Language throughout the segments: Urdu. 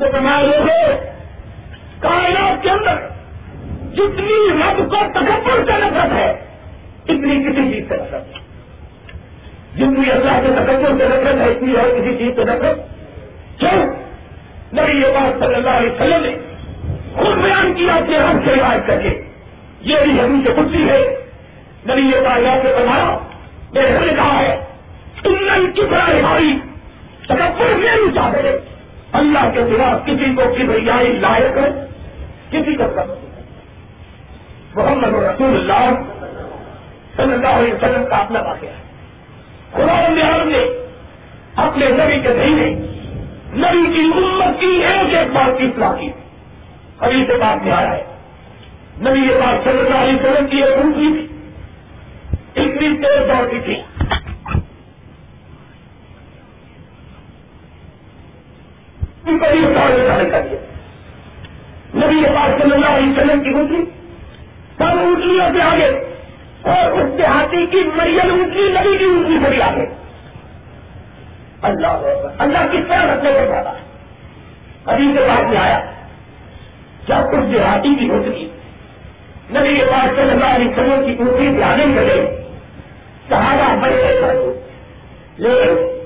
تو تمہارے ہو۔ کائنات کے اندر جتنی رب کو تکبر سے نفرت ہے، اتنی کسی چیز سے نفرت ہے۔ جتنی اللہ کے تکبر سے نفرت ہے، اتنی اور کسی چیز سے نفرت۔ کیوں؟ نبی یہ بات صلی اللہ علیہ وسلم نے خود بیان کیا کہ ہم سے روایت کر کے یہ بھی ہم سے کچھ ہے۔ نبی یہ بات سے بنایا میرے نے کہا ہے، تم نے کتنا رہائی، تکبر میں نہیں چاہتے۔ ہیں اللہ کے سوا کسی کو کبریائی لائق ہے؟ کسی کو کر محمد رسول اللہ صلی اللہ علیہ وسلم کا اپنا واقعہ ہے۔ خدا نے اپنے نبی کے دہی میں نبی کی امت کی ایک ایک بات کی اطلاع کی۔ ابھی سے بات میں آیا ہے۔ نبی یہ بات صلی اللہ علیہ وسلم کی ایک روپی تھی۔ اتنی تیز دوڑتی تھی۔ نبی یہ صلی اللہ علیہ وسلم کی روپی سب اونٹلیوں سے آگے۔ اور اس دیہاتی کی مریم اونٹلی نبی کی اونٹلی بڑی آگے۔ اللہ اللہ کس طرح رکھنے کو جاتا ہے ابھی سے بات میں آیا۔ جب اس دیہاتی کی اونٹلی نبی کے پاس صلی اللہ علیہ وسلم کی اونٹلی سے آگے چلے صحابہ بڑے لیکن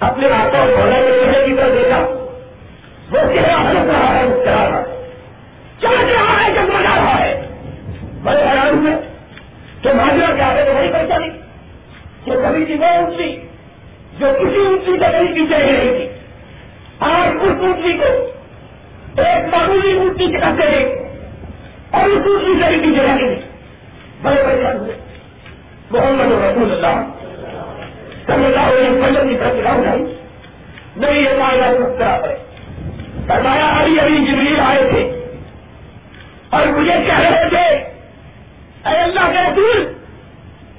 اپنے ہاتھوں بھولے کے چہرے کی طرف دیکھا۔ وہ چہرہ ہلک رہا ہے اس طرح چل رہا ہے۔ جگمگا رہا ہے بڑے حیران ہوئے۔ کہ ماجرا کیا ہے تو وہی پر چلی کہ کبھی کی وہ اونچی، جو کسی اونچی سے کبھی پیچھے نہیں رہی تھی۔ اور اس اونچی کو ایک معمولی اونچی کے کرتے گئے اور اس اونچی سے بھی پیچھے رہ گئی۔ بڑے پریشان ہوئے۔ محمد رسول اللہ صلی اللہ علیہ وسلم کی طرف گاؤں نہیں نہیں یہ معاملہ اس طرح پر فرمایا، ابھی ابھی جبریل آئے تھے۔ اور مجھے کہہ رہے تھے، اے اللہ کے رسول،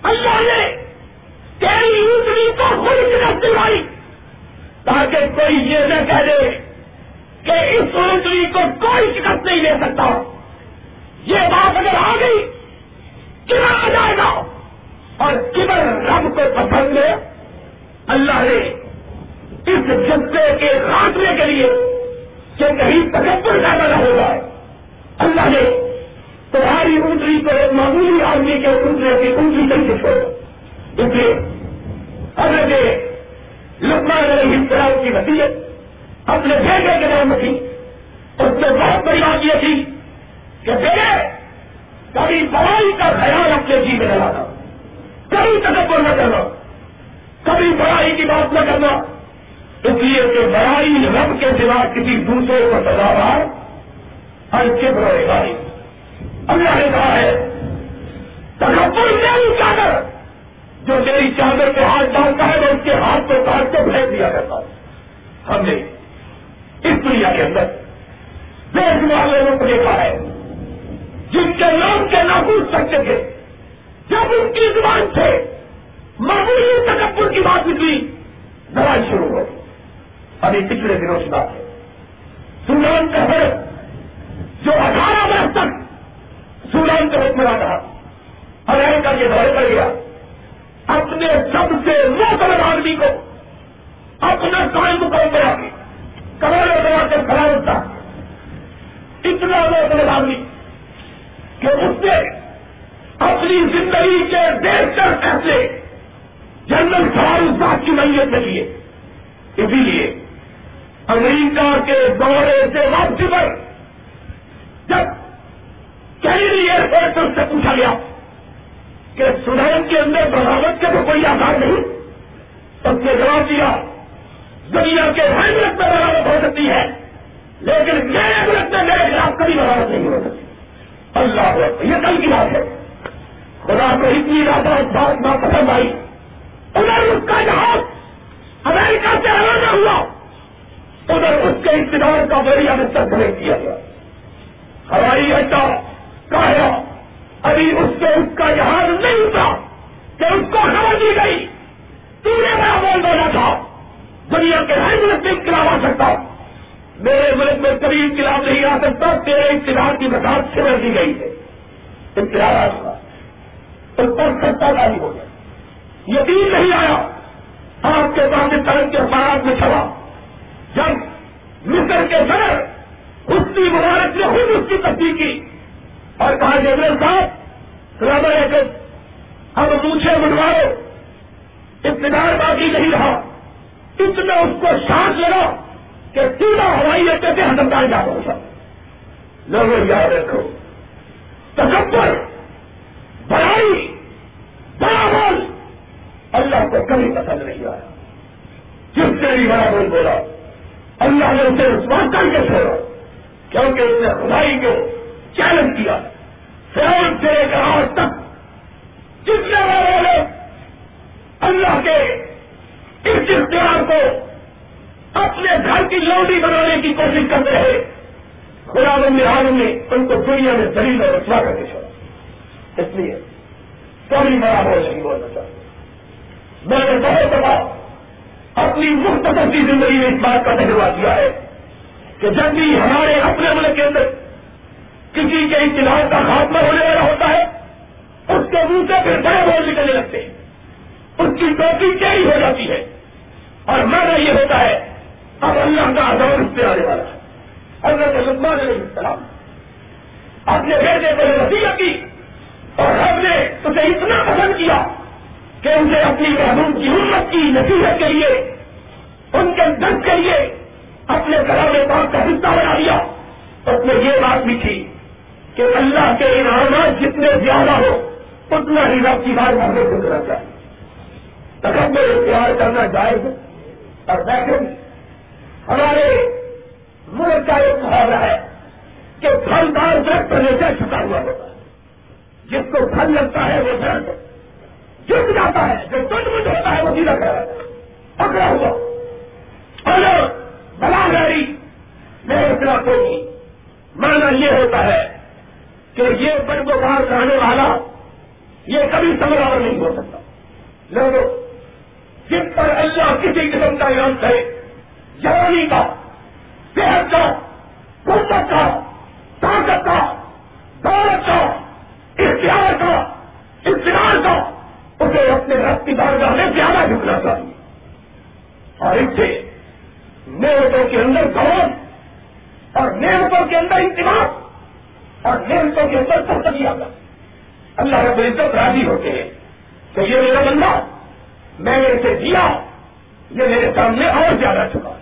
اللہ نے تیری اونٹنی کو خود شکست دلائی تاکہ کوئی یہ نہ کہہ دے کہ اس اونٹنی کو کوئی شکست نہیں لے سکتا۔ یہ بات اگر آ گئی کبر آ جائے گا؟ اور کبر رب کو پسند ہے، اللہ نے اس جذبے کے خاتمے کے لیے کہ کہیں تکبر زیادہ نہ ہو جائے۔ اللہ نے تمہاری اونٹری کو ایک معمولی آدمی کے اونٹنے کی اونٹری طریقے چھوڑ اس لیے حضرت لکمان علیہ السلام کی وسیعت اپنے بیٹے کے نام تھی اس میں بہت بڑی بات یہ تھی کہ بیٹے، کبھی بڑائی کا خیال اپنے جی میں لانا کبھی تکبر نہ کرنا۔ کبھی بڑائی کی بات نہ کرنا۔ اس لیے کہ بڑائی رب کے سوا کسی دوسرے کو سزاوار ہر چپ رہے گا اللہ نے کہا ہے، تکبر میری چادر؟ جو میری چادر پہ ہاتھ ڈالتا ہے وہ اس کے ہاتھ کو کاٹ کے بھیج دیا کرتا ہے ہم نے اس دنیا کے اندر بے شمار لوگوں کو دیکھا ہے، جن کے نام کے نہ پوچھ سکتے تھے۔ جب ان کی زبان سے معمولی تکبر کی بات نکلی، لڑائی شروع ہو ابھی پچھلے دنوں کی بات ہے؟ سلان کا فرق جو اٹھارہ برس تک سوران کا حکمران رہا امریکہ کے دورے پر گیا۔ اپنے سب سے محترم آدمی کو اپنا قائم مقام بنا کے کروڑوں بنا کے کھڑا ہوتا اتنا محترم آدمی کہ اس نے اپنی زندگی کے بہتر فیصلے جنرل سوال صاحب کی نیت میں لیے اسی لیے امریکہ کے دورے سے واپسی پر جب کئی ایئرپورٹ سے پوچھا گیا کہ سودان کے اندر بغاوت کے تو کوئی آسان نہیں اس نے جواب دیا، دنیا کے ہر ملک میں بغاوت ہو سکتی ہے، لیکن میرے ملک میں میرے خلاف کبھی بغاوت نہیں ہو سکتی۔ اللہ یہ کل کی بات ہے۔ خدا کو اتنی زیادہ بات نہ پسند آئی۔ ادھر اس کا جہاز امریکہ سے روانہ ہوا۔ ادھر اس کے اقتدار کا بڑی مستق کیا گیا۔ ہوائی اڈا کہا ابھی اس سے اس کا جہاز نہیں تھا کہ اس کو خبر دی گئی۔ تیرے بڑا بول دینا تھا۔ دنیا کے ہر ملک میں انقلاب آ سکتا میرے ملک میں کبھی انقلاب نہیں آ سکتا، تیرے انقلاب کی مساج چھوڑ دی گئی ہے۔ انقلاب آ سکتا اس پر سچا جاری ہو گیا۔ یقین نہیں آیا آپ کے پاکستان کے اخبارات میں چھوا جب مصر کے صدر حسنی مبارک نے خود اس کی تصدیق کی اور کہا جنرل صاحب سلام علیکم، ہم پوچھے بنواؤ ابتدار باقی نہیں رہا۔ اتنا اس کو سانس لگا کہ سیدھا ہوائی اڈے سے ہزمدار جا پہنچا۔ لوگوں یاد رکھو، تکبر، بڑائی، بڑا بول اللہ کو کبھی پسند نہیں آیا۔ جس سے بھی بڑا بول بولا۔ اللہ نے اسے رسوا کر کے چھوڑا کیونکہ اس نے خدائی کو چیلنج کیا۔ فون سے لے کر آج تک جتنے والوں نے اللہ کے اس اختیار کو اپنے گھر کی لوڈی بنانے کی کوشش کرتے رہے۔ خدا بندی نے ان کو دنیا میں دلیل اور رسوا کر کے چھوڑا اس لیے کبھی بڑا بول نہیں بولنا چاہتا میں نے بہت دفعہ اپنی مختصر کی زندگی میں اس بات کا تجربہ کیا ہے کہ جب بھی ہمارے اپنے ملک کے اندر کسی کے اطلاع کا خاتمہ ہونے والا ہوتا ہے، اس کے منہ سے پھر بڑے بول نکلنے لگتے ہیں۔ اس کی ٹوپی چیری ہو جاتی ہے۔ اور مانا یہ ہوتا ہے، اب اللہ کا عذاب اس پہ آنے والا ہے۔ حضرت لکمان علیہ السلام اپنے بیٹے کو وسیلت کی اور ہم نے اسے اتنا پسند کیا کہ اسے اپنی محبوب کی امت کی نصیحت کے لیے، ان کے درد کے لیے اپنے کلام پاک کا حصہ بنا دیا اس میں یہ بات بھی تھی کہ اللہ کے انعامات جتنے زیادہ ہو، اتنا ہی رب کی بات ہمیں گزرا چاہیے تب میں اختیار کرنا جائز اور بیٹھے ہمارے ملک کا ایک محاورہ ہے کہ پھلدار درخت ہمیشہ چھپا ہوا ہوتا ہے۔ جس کو پھل لگتا ہے وہ درخت جھک جاتا ہے، جو تٹ مٹ ہوتا ہے، وہ سیدھا کر پکڑا ہوا۔ اور بلا گاڑی میں اتنا کوئی مانا یہ ہوتا ہے کہ یہ برگ باہر رہنے والا، یہ کبھی سمجھا نہیں ہو سکتا۔ لوگوں، جس پر اللہ کسی قسم کا انعام کرے، جوانی کا، صحت کا، قوت کا، طاقت کا، دولت کا، اختیار کا اختیار کا اسے اپنے رب کی بارگاہ میں زیادہ جھکنا چاہیے۔ اور اس سے نعمتوں کے اندر گوان اور نعمتوں کے اندر انتظام اور نعمتوں کے اندر سرسدی آتا اللہ رب العزت راضی ہوتے ہیں تو یہ میرا بندہ میں نے اسے دیا، یہ میرے سامنے اور زیادہ چکا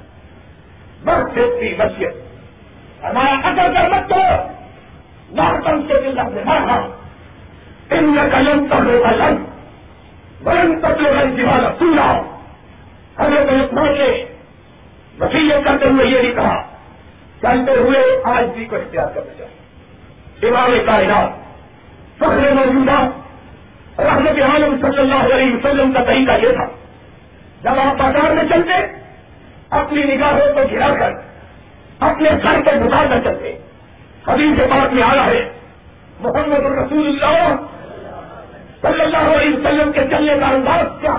بس دیکھتی بچیت ہمارا اثر کر مت تو نارتم سے دل رکھنے مارا ان میں کلم تب ہوگا ورن تب لوگ دیوالا سنا ہمیں تو اتنا وسیعت کرتے ہوئے یہ نہیں کہا۔ چلتے ہوئے آج بھی کو اختیار کرنا چاہیے۔ امام کائنات، فخر موجودہ، رحمت عالم صلی اللہ علیہ وسلم کا طریقہ یہ تھا۔ جب آپ بازار میں چلتے، اپنی نگاہوں کو گرا کر، اپنے گھر کو گزار کر چلتے ابھی سے بات میں آیا ہے، محمد الرسول اللہ صلی اللہ علیہ وسلم کے چلنے کا انداز کیا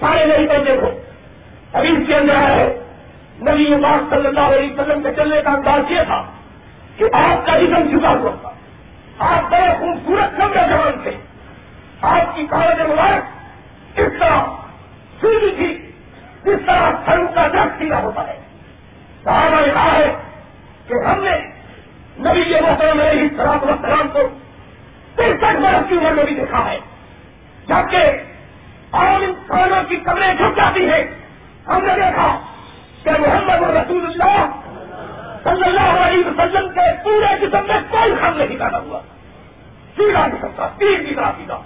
سارے نہیں تو دیکھو۔ ابھی اس کے اندر ہے، نبی پاک صلی اللہ علیہ وسلم کے چلنے کا انداز یہ تھا کہ آپ کا جسم جھکا ہوا تھا۔ آپ بڑے خوبصورت لمبے جوان تھے۔ آپ کی کالج مبارک اس طرح سیدھی تھی اس طرح سرو کا درخت سیدھا ہوتا ہے۔ صحابہ نے کہا ہے کہ ہم نے نبی محترم علیہ سلام وسلام کو ترسٹھ برس کی عمر میں بھی دیکھا ہے۔ جبکہ عام انسانوں کی کمریں جھک جاتی ہیں۔ ہم نے دیکھا کہ محمد رسول اللہ صلی اللہ علیہ وسلم کے پورے جسم میں کوئی خم نہیں پیدا ہوا۔ سیدھا جسم تھا، تین کی طرح سیدھا۔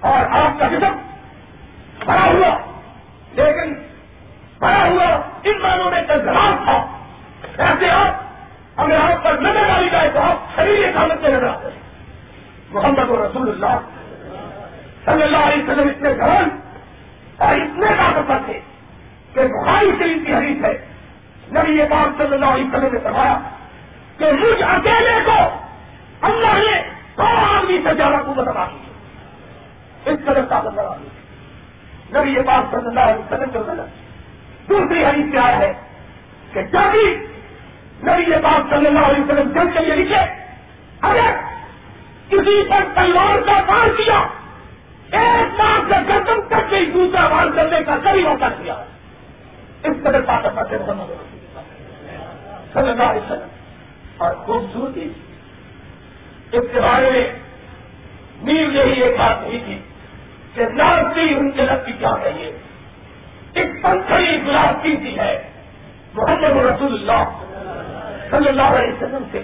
اور آپ کا جسم بڑا ہوا، لیکن بڑا ہوا ان مانوں میں جذبات تھا۔ ایسے آپ اگر آپ پر نظر ڈالی جائے تو آپ شریر حالت میں نظر آتے ہیں۔ محمد رسول اللہ صلی اللہ علیہ وسلم اتنے گرم اور اتنے طاقتور تھے کہ بخاری شریف کی حدیث ہے، نبی یہ بات صلی اللہ علیہ وسلم نے فرمایا کہ مجھ اکیلے کو اللہ نے سو آدمی سے زیادہ قوت ادا کی اس قدر طاقت لگا دی۔ نبی یہ بات صلی اللہ علیہ وسلم کے غلط دوسری حدیث سے آیا ہے کہ جب بھی نبی یہ بات صلی اللہ علیہ وسلم جنگ کے لیے لکھے اگر کسی پر تلوار کا کار کیا؟ ایک بار سے گردم تک کے دوسرا بار کرنے کا کبھی موقع کیا اس قدر طاقت سے صلی اللہ علیہ وسلم۔ اور خوبصورتی اس کے بارے میں نیو یہی ایک بات نہیں تھی کہ نازی ان کے لگ کی کیا کہیے ایک پنکھڑی گلاب کی ہے، محمد رسول اللہ صلی اللہ علیہ وسلم سے۔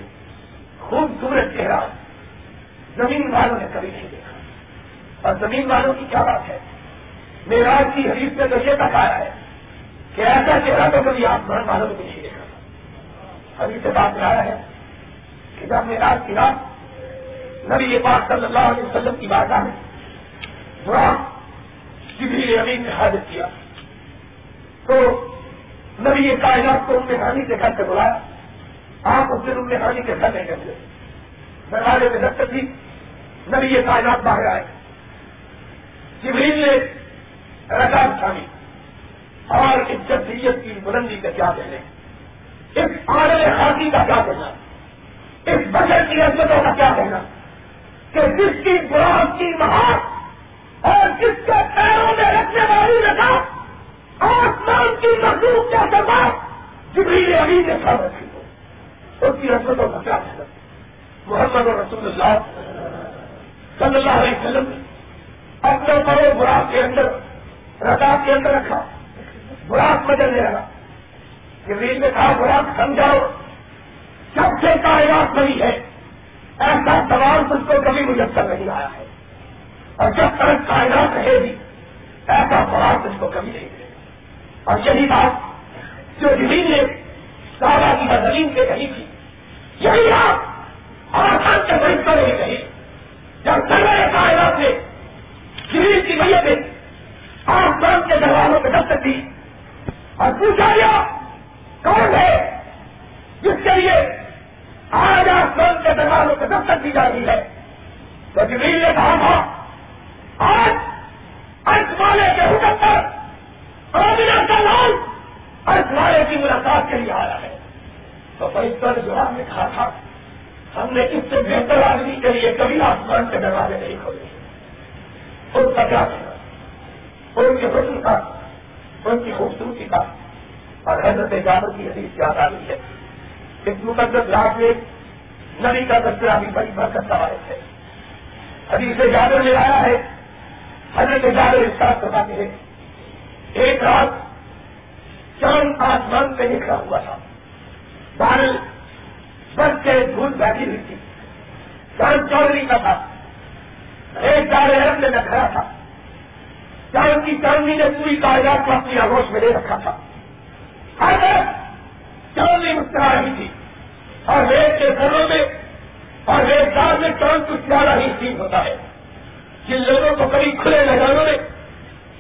خوبصورت چہرہ۔ زمین والوں نے کبھی نہیں دیکھا۔ اور زمین والوں کی کیا بات ہے؟ میرا کی حدیث میں تو یہ بتایا ہے کہ ایسا چہرہ تو کبھی آسمان والوں نے نہیں دیکھا۔ ابھی سے بات لایا ہے کہ جب میرا کی رات نبی پاک صلی اللہ علیہ وسلم کی بات ہے برا جبری امین نے حاضر کیا، تو نبی کائنات کو ان میں ہانی سے گھر سے بلایا۔ آپ اس دن ان میں ہانی کے گھر نہیں گئے دروازے میں دستک تھی۔ نبی یہ کائنات باہر آئے۔ جبریل نے رقاب چھانی اور اس جدیت کی بلندی کا کیا دینے اس آنے خاصی کا کیا دینا اس بجٹ کی عزتوں کا کیا کہنا۔ کہ جس کی گلاب کی مہار اور جس کے پیروں میں رکھنے والی رکھا آسمان کی مخلوق کیا کرنا جبریل ابھی نے سب رکھی ہو۔ اس کی عزتوں کا کیا کہنا۔ محمد رسول اللہ۔ صلی اللہ علیہ وسلم اپنے بڑے براق کے اندر رکاب کے اندر رکھا، براق بدل لے رہا جبریل نے کہا، براق سمجھاؤ، سب سے کائنات نہیں ہے۔ ایسا سوال تجھ کو کبھی مجسر نہیں آیا ہے۔ اور جب تک کائنات رہے گی، ایسا سوال تجھ کو کبھی نہیں ملے گا اور یہی بات جو زمین نے سارا کی زمین کے کہی تھی، یہی بات آسان کے بڑھ کر نہیں کہی جب سروے کائنات نے زمین کی وجہ سے کے دروازوں پہ دستک دی اور پوچھا گیا، کون ہے جس کے لیے آج آسمان کے دروازوں پہ دستک دی جا رہی ہے؟ تو جبریل نے کہا تھا آج ارس والے کے حکم پر آمینہ کا لال ارس والے کی ملاقات کے لیے آیا ہے. تو فرشتہ نے جواب میں کہا تھا، ہم نے اس سے بہتر آدمی کے لیے کبھی آسمان کے دروازے نہیں کھولے۔ ان کا کیا کہنا ان کے حسن کا ان کی خوبصورتی کا۔ اور حضرت جابر کی حدیث یاد آ رہی ہے اس مقدس رات میں نبی کا تذکرہ بھی بڑی برکت سوال ہے۔ حدیث جابر میں آیا ہے، حضرت جابر اس کا بتاتے ہیں، ایک رات چاند آسمان پہ نکلا ہوا تھا۔ بارل بس کے دھول بیٹھی ہوئی تھی۔ چاند چودھری کا تھا۔ ایک دارے عرب نے کھڑا تھا۔ چاند کی چاندنی نے پوری کاغذات کو اپنی آگوش میں لے رکھا تھا۔ ہر طرف چاندنی مسکرا رہی تھی۔ اور ریت کے گھروں میں اور ریت دار میں چاند کچھ زیادہ ہی سیل ہوتا ہے۔ جن لوگوں کو کبھی کھلے میدانوں میں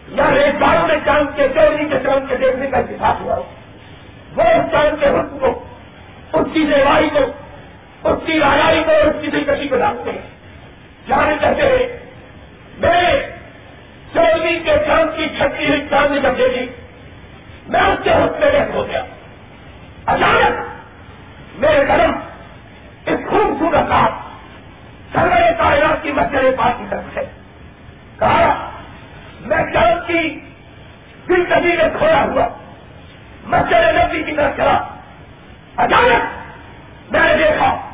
یا ریت داروں میں چاند کے چودھری کے چاند کے دیکھنے کا اتفاق ہوا۔ ہو وہ اس چاند کے حکم کو، اس کی دیوائی کو، اس کی راجائی کو، اس کی دلکشی کو جانتے ہیں۔ جانے کہتے ہیں میں چودھری کے چاند کی چھٹی ہوئی چاندنی کر دے گی میں اس کے حق میں ہو گیا۔ اچانک میرے قدم اس خوبصورت آپ سروے کائنات کی مسئلے پاس کی طرف ہے کہا، میں چاند کی دل کبھی میں کھویا ہوا۔ مسئلے نبی کی طرف چلا۔ اچانک میں نے دیکھا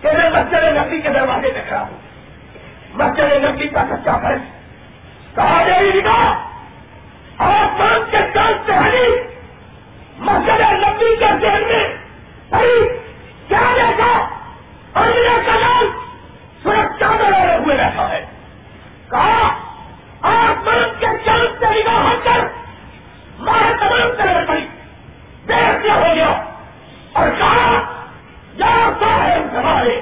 کہ میں مسجد نبی کے دروازے میں کھڑا ہوں۔ مسجد نبی کا سچا فرض۔ کہا میری نگاہ، آسمان کے چاند سے ہری مسجد نبی کے ذہن میں ہری کیا دیکھا اور میرا کلام سرکشا میں رہے ہوئے رہتا ہے۔ کہا، آسمان کے چاند سے نگاہ ہٹ کر ماہ تمام طرح پڑی۔ بے ہو گیا۔ اور کہا، یا صاحب ہمارے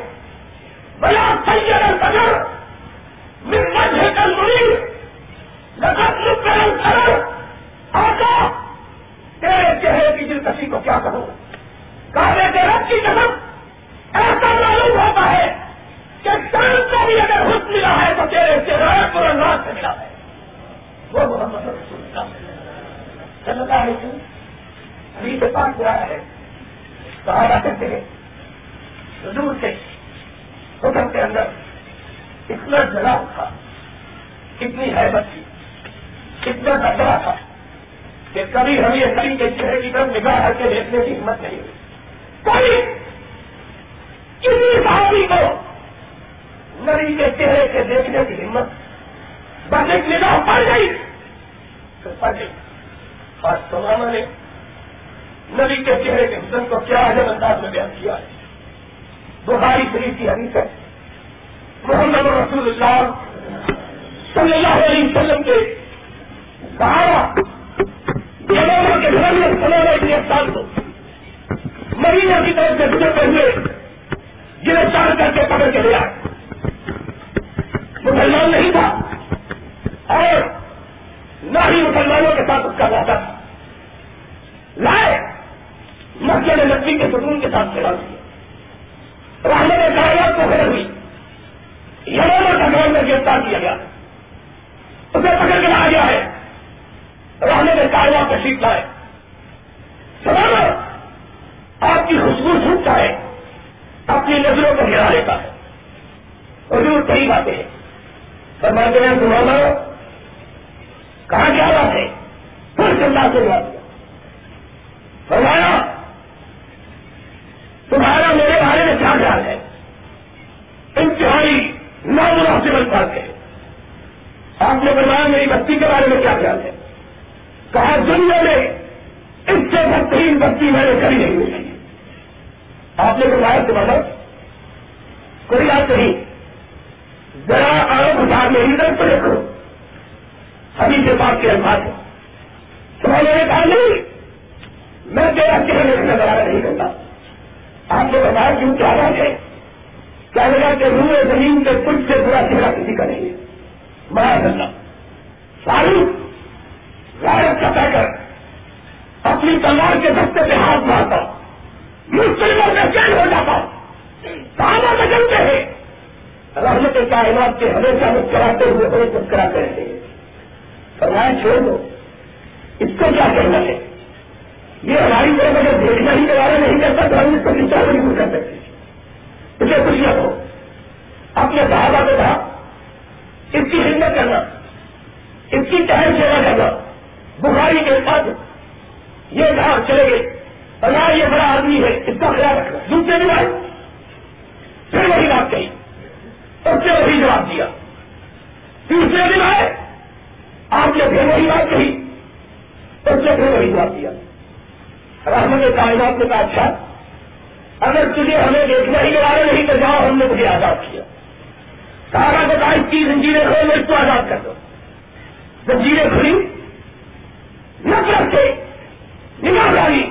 بلا سید الفجر حضور کے حکم کے اندر اتنا جلا تھا۔ اتنی حیبت تھی اتنا دبا تھا کہ کبھی ہمیں نبی کے چہرے کی طرف نگاہ کر کے دیکھنے کی ہمت نہیں ہوئی۔ صحابی کو نبی کے چہرے سے دیکھنے کی ہمت، بس ایک نگاہ پڑ گئی۔ پڑ گئی۔ اور سلاما نے نبی کے چہرے کے حسن کو کیا ہے انداز میں بیان کیا ہے۔ بخاری شریف کی حدیث ہے، محمد رسول اللہ صلی اللہ علیہ وسلم کے کہا کے گھر میں سلاما کی افسان کو مہینہ کی طرف سے گزرتے ہوئے گرفتار کر کے پکڑ کے لیا مسلمان نہیں تھا اور نہ ہی مسلمانوں کے ساتھ اس کا وعدہ تھا۔ لائے مسجد نقوی کے ستون کے ساتھ چلا دیا رحمت کاغذات کو خبر ہوئی۔ یمانا کا گاؤں میں گرفتار کیا گیا۔ اسے پکڑ کے لایا گیا ہے۔ رحمت کاغذات تشریف لائے۔ سلامت آپ کی خوشبو سوکھتا ہے، اپنی نظروں کو گرا لیتا ہے۔ حضور کئی باتیں ہیں۔ فرماتے ہیں تمہارا کہاں کیا بات ہے؟ پھر چندہ سے بات فرمایا، تمہارا میرے بارے میں کیا خیال ہے؟ انتہائی نامناسب الفاظ ہے۔ آپ نے فرمایا میری بستی کے بارے میں کیا خیال ہے؟ کہا، دنیا میں اس سے بہترین بستی میں نے کبھی نہیں ملی آپ نے فرمایا تمہارا مطلب کوئی بات نہیں۔ ذرا آرام بازار میں ہی درد پڑے کرو ابھی کے پاس کے الفاظ ہے تمہارے نے کہا، نہیں، میں تیرا چہرے میں نظارہ نہیں کرتا۔ آپ نے بتایا کیوں؟ کیا بات ہے؟ کیا لگا کہ روئے زمین کے کچھ سے برا چہرہ کسی کا نہیں ہے؟ بڑا کرنا ساری غائب کا کر اپنی تلوار کے دستے پہ ہاتھ مارتا۔ مسلموں میں چین ہو جاتا۔ کہاں بدلتے ہیں۔ رحمت کائنات کے ہمیشہ مسکراتے ہوئے بڑے مسکراتے رہتے ہیں۔ فرمایا، چھوڑ دو۔ اس کو کیا کرنا ہے؟ یہ ہماری طرف اگر دیکھنا ہی دوبارہ نہیں کرتا، تو ہم اس کو نچا نہیں کر سکتے اسے خوشیاں ہو اپنے صحابہ کو کہا اس کی خدمت کرنا، اس کی ٹہل سیوا کرنا۔ بخاری کے ساتھ یہ کہا چلے گئے۔ بنا یہ بڑا آدمی ہے، اس کا خیال رکھنا۔ دوسرے دن آئے، پھر وہی بات کہی۔ اس سے وہی جواب دیا۔ تیسرے دن آئے، آپ نے پھر وہی بات کہی۔ اس سے پھر وہی جواب دیا رحمت کائنات نے کہا اچھا اگر تجھے ہمیں دیکھنا ہی لگا نہیں، تو جاؤ، ہم نے مجھے آزاد کیا۔ سارا بتا کی زنجیریں کھڑے اس کو آزاد کر دو۔ زنجیریں کھڑی نفرت سے نگاہ ڈالی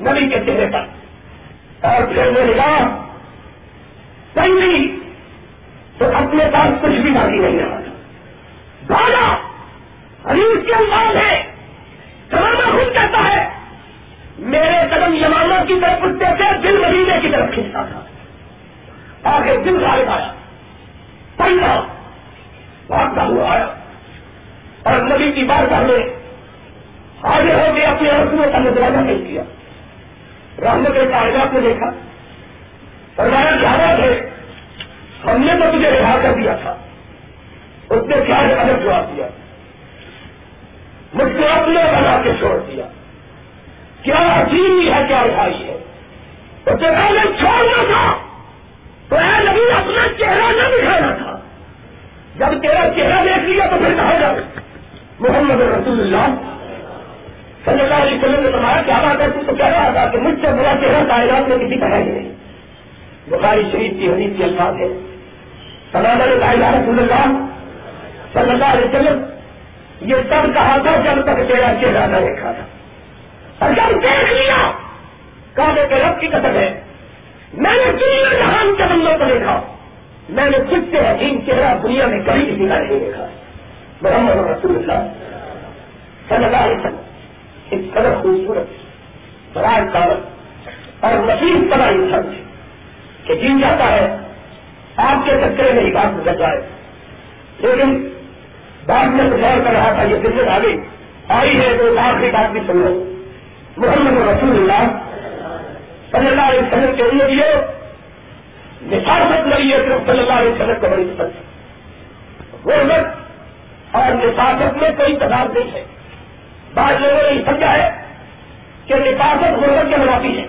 نبی کے چہرے پر۔ اور پھر میں نگاہ پہلی تو اپنے پاس کچھ بھی باقی نہیں رہا۔ بھاگا حریف کے انداز ہے سرانا خود کہتا ہے، میرے قدم یمانا کی طرف اٹھتے تھے، دل مہینے کی طرف کھینچتا تھا۔ آگے دل غالب آیا۔ پہلا بھاگتا ہوا آیا اور نبی کی بار میں آگے ہو کے اپنے رسموں کا نظرانہ نہیں کیا۔ رحمت کاغذات نے دیکھا۔ فرمایا زیادہ تھے۔ ہم نے تو تجھے رہا کر دیا تھا۔ اس نے کیا الگ جواب دیا۔ مجھ کو اپنے بنا کے چھوڑ دیا۔ کیا عجیب ہے، کیا رہائی ہے؟ تو جگہ میں چھوڑنا تھا۔ تو اے نبی، اپنا چہرہ نہ دکھانا تھا۔ جب تیرا چہرہ دیکھ لیا تو پھر کہا جائے محمد رسول اللہ۔ صلی اللہ علیہ وسلم نے بتایا کیا بات ہے؟ تو کہہ رہا تھا کہ مجھ سے برا چہرہ کائنات میں کسی کا ہے نہیں۔ بخاری شریف کی حدیث کی الفاظ ہے سلام علیہ رسول اللہ، صلی اللہ علیہ وسلم، یہ تب کہا تھا جب تک تیرا چہرہ نہ دیکھا تھا۔ اور جب دیکھ لیا، کعبے کے رب کی قدر ہے۔ میں نے دنیا جہان کے بندوں کو دیکھا۔ میں نے خود سے عظیم چہرہ دنیا میں کبھی کسی کا نہیں دیکھا۔ محمد رسول اللہ صلی اللہ علیہ وسلم اس قدر خوبصورت برائے کاغذ اور نصیب پڑا انسان کہ جی جاتا ہے، آپ کے چکرے میں ہی بات گزر جائے لیکن بعد میں غور کر رہا تھا، یہ دلت آ گئی آئی ہے تو آخری بات بھی سن لو محمد رسول اللہ صلی اللہ علیہ وسلم کے لیے یہ نفاست لگی ہے صرف صلی اللہ علیہ وسلم کا بڑی سفر وہ لوگ اور نفاست میں کوئی تضاد نہیں ہے۔ بعض لوگوں نے یہ سمجھا ہے کہ نفاست غربت کے منافی ہے۔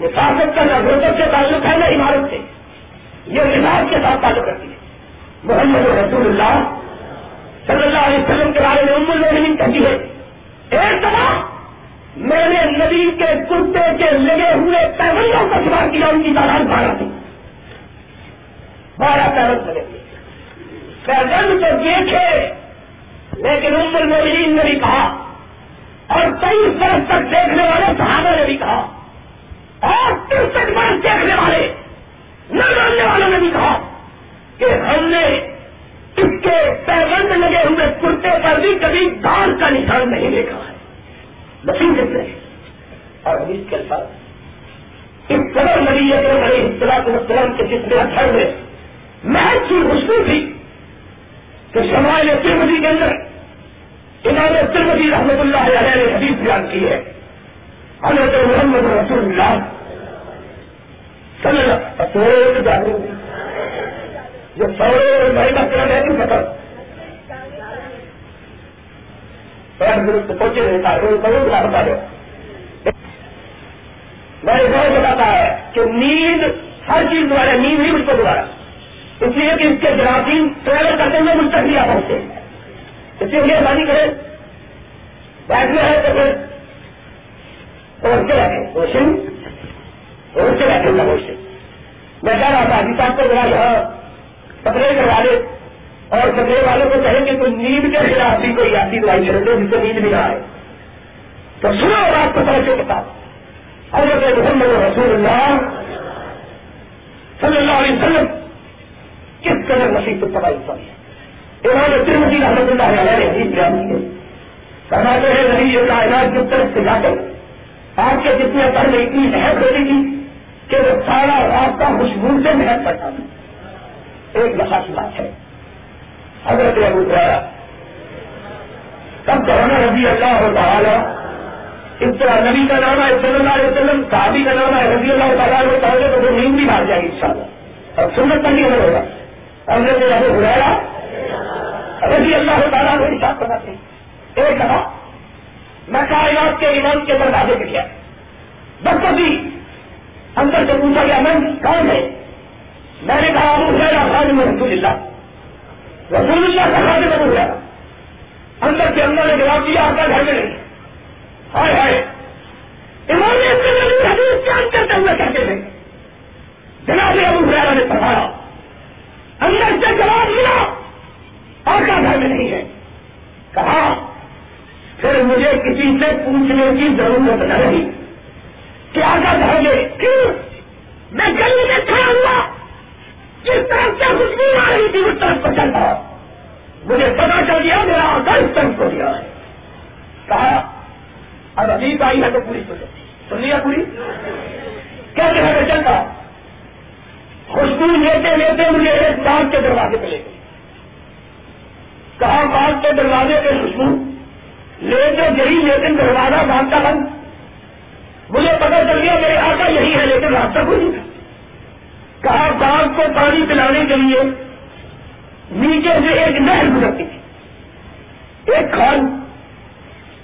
یہ طاقت کا نظر سے تعلق ہے نہ عمارت سے۔ یہ مزاج کے ساتھ تعلق کرتی ہے۔ محمد رسول اللہ صلی اللہ علیہ وسلم کے بارے میں عمر میں کہتی ہے ایک دفعہ میں نے ندی کے کتے کے لگے ہوئے پیغلوں کا سوار کیا، ان کی تعداد بارہ تھی۔ بارہ پیغل لگے ہوئے پیغل تو دیکھے، لیکن عمر مومنین نے بھی کہا، اور تیئیس برس تک دیکھنے والے صحابہ نے بھی کہا، اور ترسٹھ برس دیکھنے والے، نہ ماننے والوں نے بھی کہا کہ ہم نے اس کے پیغند لگے ہوئے کرتے پر بھی کبھی دان کا نشان نہیں دیکھا۔ ہے نصیب دیتے ہیں۔ اور اس کے ساتھ اس قدر نبی اکرم علیہ السلام السلام کے جس میں گھر میں محض کی خوشبو تھی کہ شمائل ترمدی کے اندر امام ترمدی رحمت اللہ علیہ نے حدیث بیان کی ہے۔ حضرت محمد رسول اللہ صلی اللہ جانو جو سورے بھائی کا کرم ہے کہ ختم پہنچے رہتا ہے بتا دو میں نے بتاتا ہے کہ نیند، ہر چیز دوبارہ نیند ہی مجھ کو دوبارہ اس لیے کہ اس کے جراثیم ٹریول کرتے ہوئے مجھ تک لیا پہنچتے اس لیے مہربانی کرے بیٹھنا ہے تو پھر پہنچتے رہے روشن پہنچتے رہتے ہیں میں کہہ رہا تھا ابھی صاحب کو ذرا یہاں پکڑے کروا دے۔ اور پکڑے والوں کو کہیں کہ کوئی نیند کے خلاف بھی کوئی ایسی دوائی چل دو جس سے نیند نہیں آئے۔ تو سنو اور آپ کو سمجھ کے بتا حضرت محمد رسول اللہ صلی اللہ علیہ وسلم کس قدر نصیب تو پتا انسان ہے۔ انہوں نے ترمتی رحمت اللہ علیہ نے حدیث بیان کی ہے۔ فرماتے ہیں نہیں یہ کائنات کی طرف سے جا کر آپ کے جتنے پر میں اتنی محنت ہوتی تھی کہ وہ سارا راستہ خوشبو سے محنت کرتا تھا۔ ایک دفعہ بات ہے۔ حضرت ابو دیا تب کرونا رضی اللہ ہو تعالیٰ، اس طرح نبی کا نام ہے، صلی اللہ علیہ وسلم، صحابی کا نام ہے، رضی اللہ تعالیٰ ہو تعالیٰ تو وہ نیند بھی بھاگ جائے گی ان شاء اللہ اور سنت پر نہیں ہوگا۔ حضرت ابو ہوا رضی اللہ تعالیٰ کو حساب کرنا ایک دفعہ میں کائنات کے ایمان کے دروازے پہ کیا بس بھی اندر سے پوچھا گیا، میں کون ہے؟ میں نے کہا، ابو خیر خان میں رسول اللہ۔ رسول اللہ کا خاص ابو خیر اندر سے اندر نے جواب دیا آپ کا گھر میں نہیں۔ ہائے ہائے۔ انہوں نے حدیث بیان کرتے ہوئے کہتے تھے۔ جناب ابو خیر نے پڑھایا اندر سے جواب ملا، آقا گھر میں نہیں ہے۔ کہا، پھر مجھے کسی سے پوچھنے کی ضرورت نہ رہی کیا گھر میں کیوں؟ میں گلی میں کھڑا ہوا۔ جس طرف سے خوشبو آ رہی تھی، اس طرف کو چل رہا مجھے پتا چل گیا، میرا آگا اس طرف کو دیا ہے۔ کہا، اب ابھی آئی ہے تو پوری تو سن لیا پوری؟ کیا جگہ میں چلتا۔ خوشبو لیتے لیتے مجھے ایک باغ کے دروازے پہ لے گئی۔ کہا، باغ کے دروازے پہ خوشبو۔ لے تو یہی، لیکن دروازہ باغ کا بند۔ مجھے پتا چل گیا، میرے آقا یہی ہے، لیکن راستہ کوئی نہیں کہا باغ کو پانی پلانے کے لیے نیچے سے ایک نہر گزرتی تھی۔ ایک کھان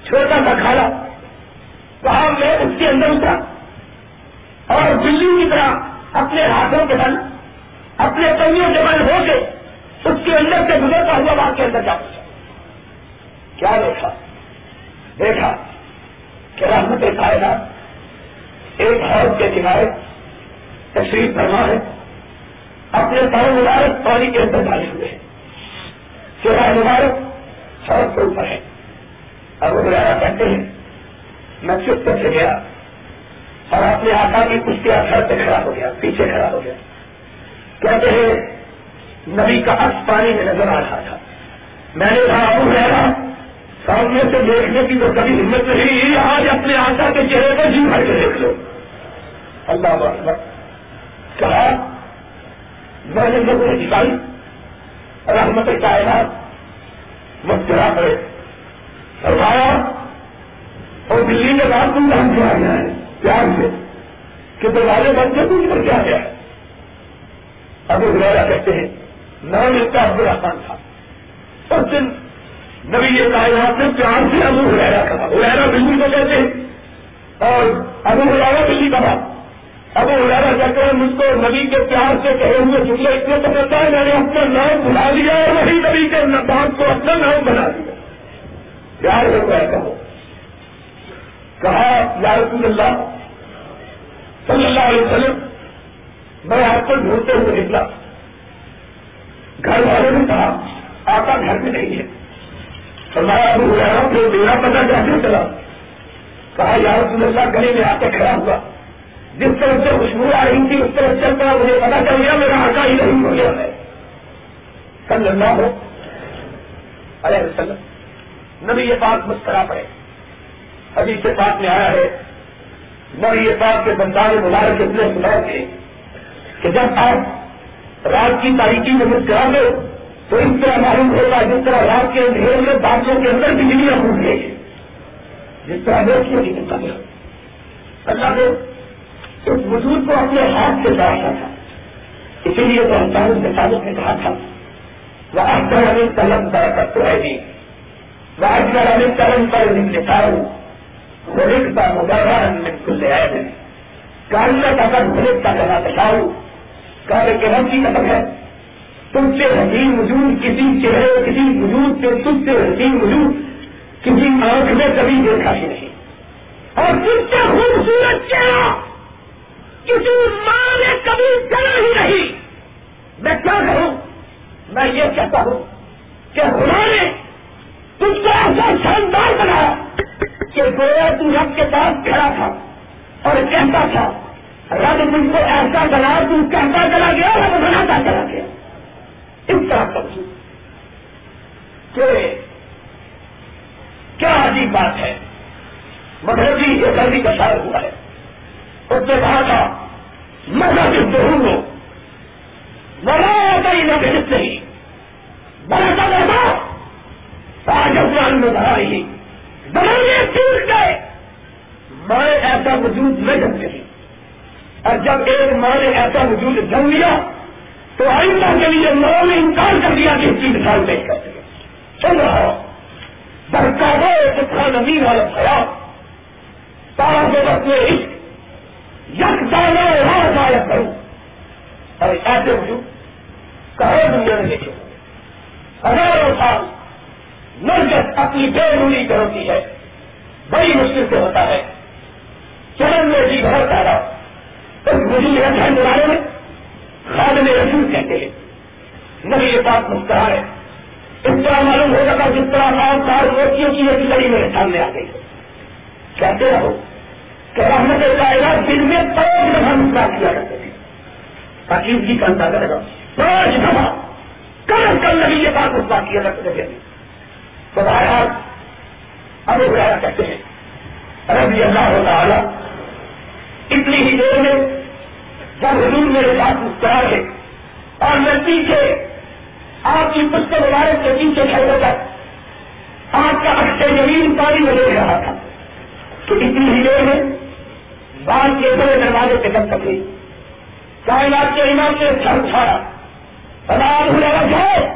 چھوٹا سا کھانا کہا میں اس کے اندر اترا اور بلی کی طرح اپنے ہاتھوں کے بل، اپنے پنوں کے بل ہو کے اس کے اندر سے گزرتا ہوا باغ کے اندر جا پہنچا کیا دیکھا؟ دیکھا کہ رحمت کائنات ایک حوض کے کنارے تشریف فرما ہے، اپنے پاؤں مبارک پانی کے اندر ڈالے ہوئے ہیں۔ چہرہ مبارک سڑک کے اوپر ہے۔ اب وہ کہتے ہیں، میں چپ سے گیا۔ اور اپنے آقا کی کچھ کے گھر پہ کھڑا ہو گیا، پیچھے کھڑا ہو گیا۔ کہتے ہیں، نبی کا عکس پانی میں نظر آ رہا تھا۔ میں نے کہا، ابو رہا سامنے سے دیکھنے کی تو کبھی ہمت نہیں آج اپنے آقا کے چہرے کو جی بھر کے دیکھ لو۔ اللہ اکبر۔ کہا، میں نے دکھائی رحمت کائنات مسکرا کرے فرمایا، اور دلی کے بعد تم کام کیا گیا ہے، پیار سے، کہ دروازے بند سے تم پر کیا گیا ہے۔ ابو ہرا کہتے ہیں، نام اس کا عبد الرحمان تھا۔ اس دن نبی یہ کائنات نے پیار سے ابو ہرا کہا۔ ہرا بلی کو کہتے ہیں، اور ابو ہرا بلی کا بات اکرم مجھ کو نبی کے پیار سے کہے ہوئے جملے اتنے تو کہتا ہے، میں نے اپنا نام بنا لیا اور وہی نبی کے نام کو اپنا نام بنا دیا پیار ہو گیا کہو کہا، یا رسول اللہ، صلی اللہ علیہ وسلم، میں آپ کو ڈھونڈتے ہوئے نکلا۔ گھر والوں نے کہا، آقا گھر میں نہیں ہے۔ فرمایا، ابو ہوا تو میرا پتا کیسے چلا، کہا، یا رسول اللہ، گلے میں آ کے کھڑا ہوا۔ جس طرح سے خوشبو آ رہی تھی، اس طرح چل پڑا مجھے پتا چل گیا میرا آقا ہی نہیں ہو گیا ہے صلی اللہ ہو علیہ وسلم۔ نبی یہ بات مسکرا پڑے۔ ابھی سے بات میں آیا ہے میں یہ بات کے بندار مبارک اتنے سنا کے کہ جب آپ رات کی تاریخی میں مسکرا دو، تو اس طرح معلوم ہوگا جس طرح رات کے اندھیر میں باتوں کے اندر بجلیاں ٹوٹ گئی جس طرح دیکھنے اللہ نے اس بزرگ کو اپنے ہاتھ سے ڈالتا تھا۔ اسی لیے تو ہم کے تعلق نے کہا تھا وہ اکثر ہمیں قلم پر کرتے ہے جی وہ اکثر ہمیں قلم پر لکھتا ہوں وہ لکھتا مبارک بالکل ہے کالنا کا کر بھلک کا کرنا دکھاؤ کالے کے رنگ کی قدم ہے۔ تم سے حسین وجود، کسی چہرے، کسی وجود سے، تم سے حسین وجود، کسی آنکھ میں کبھی دیکھا ہی نہیں۔ اور تم سے خوبصورت چہرہ! کسی ماں نے کبھی چلا ہی نہیں۔ میں کیا کہوں؟ میں یہ کہتا ہوں کہ خدا نے تم کو ایسا شاندار بنایا کہ گویا تم رب کے پاس کھڑا تھا اور کہتا تھا، رب تم کو ایسا بنا، تم کہتا چلا گیا، رب بناتا چلا گیا۔ اس طرح سمجھو۔ کہ کیا عجیب بات ہے۔ مگر جی یہ گرمی کا ہوا ہے۔ اس نے کہا تھا، میں مذہب ضرور ہو بڑا ہوتا ہی نہ بھیج نہیں بڑا سا بڑا آج افغان میں بڑھا رہی بڑھانے ٹوٹ گئے ماں ایسا وجود نہ جم سکی اور جب ایک ماں نے ایسا وجود جم لیا، تو آئندہ کے لیے لوگوں نے انکار کر دیا کہ اس کی مثال پیش کر سکے چل رہا ہو اتنا نمی والا خیال تارا کے وقت میں یک دانا راہ ضائع کروں اور ایسے ہوں کہو دنیا میں دیکھو۔ ہزاروں سال نرجس اپنی بے رولی کرتی ہے۔ بڑی مشکل سے ہوتا ہے۔ چرن میں بھی گھر پیدا۔ اس مجھے رکھنے بارے میں خادم رسول کہتے ہیں۔ نبی یہ بات مسکرا ہے۔ اس طرح معلوم ہو سکا جس طرح نام سال موتیوں کی ایک لڑی میرے سامنے آ گئی۔ کہتے رہو۔ کہ رحمت کائرات دن میں پانچ دفعہ مسکرا کیا کرتے تھے تاکہ اس کی کنتا کرے گا پانچ دفعہ کل کل نبی یہ بات مسکرا کیا کرتے تھے تو بہرحال اب وہ کہتے ہیں۔ رضی اللہ تعالی، اتنی ہی دیر میں جب حضور میرے ساتھ مسکرا ہے اور میں پیچھے آپ کی پشت مبارک کے پیچھے کھڑے تک آپ کا اچھے زمین پانی میں لے رہا تھا۔ تو اتنی ہی دیر میں بال کے بڑے دروازے پہ دم تک گئی۔ کائنات کے امام نے سر اٹھایا بلال ہو جاؤ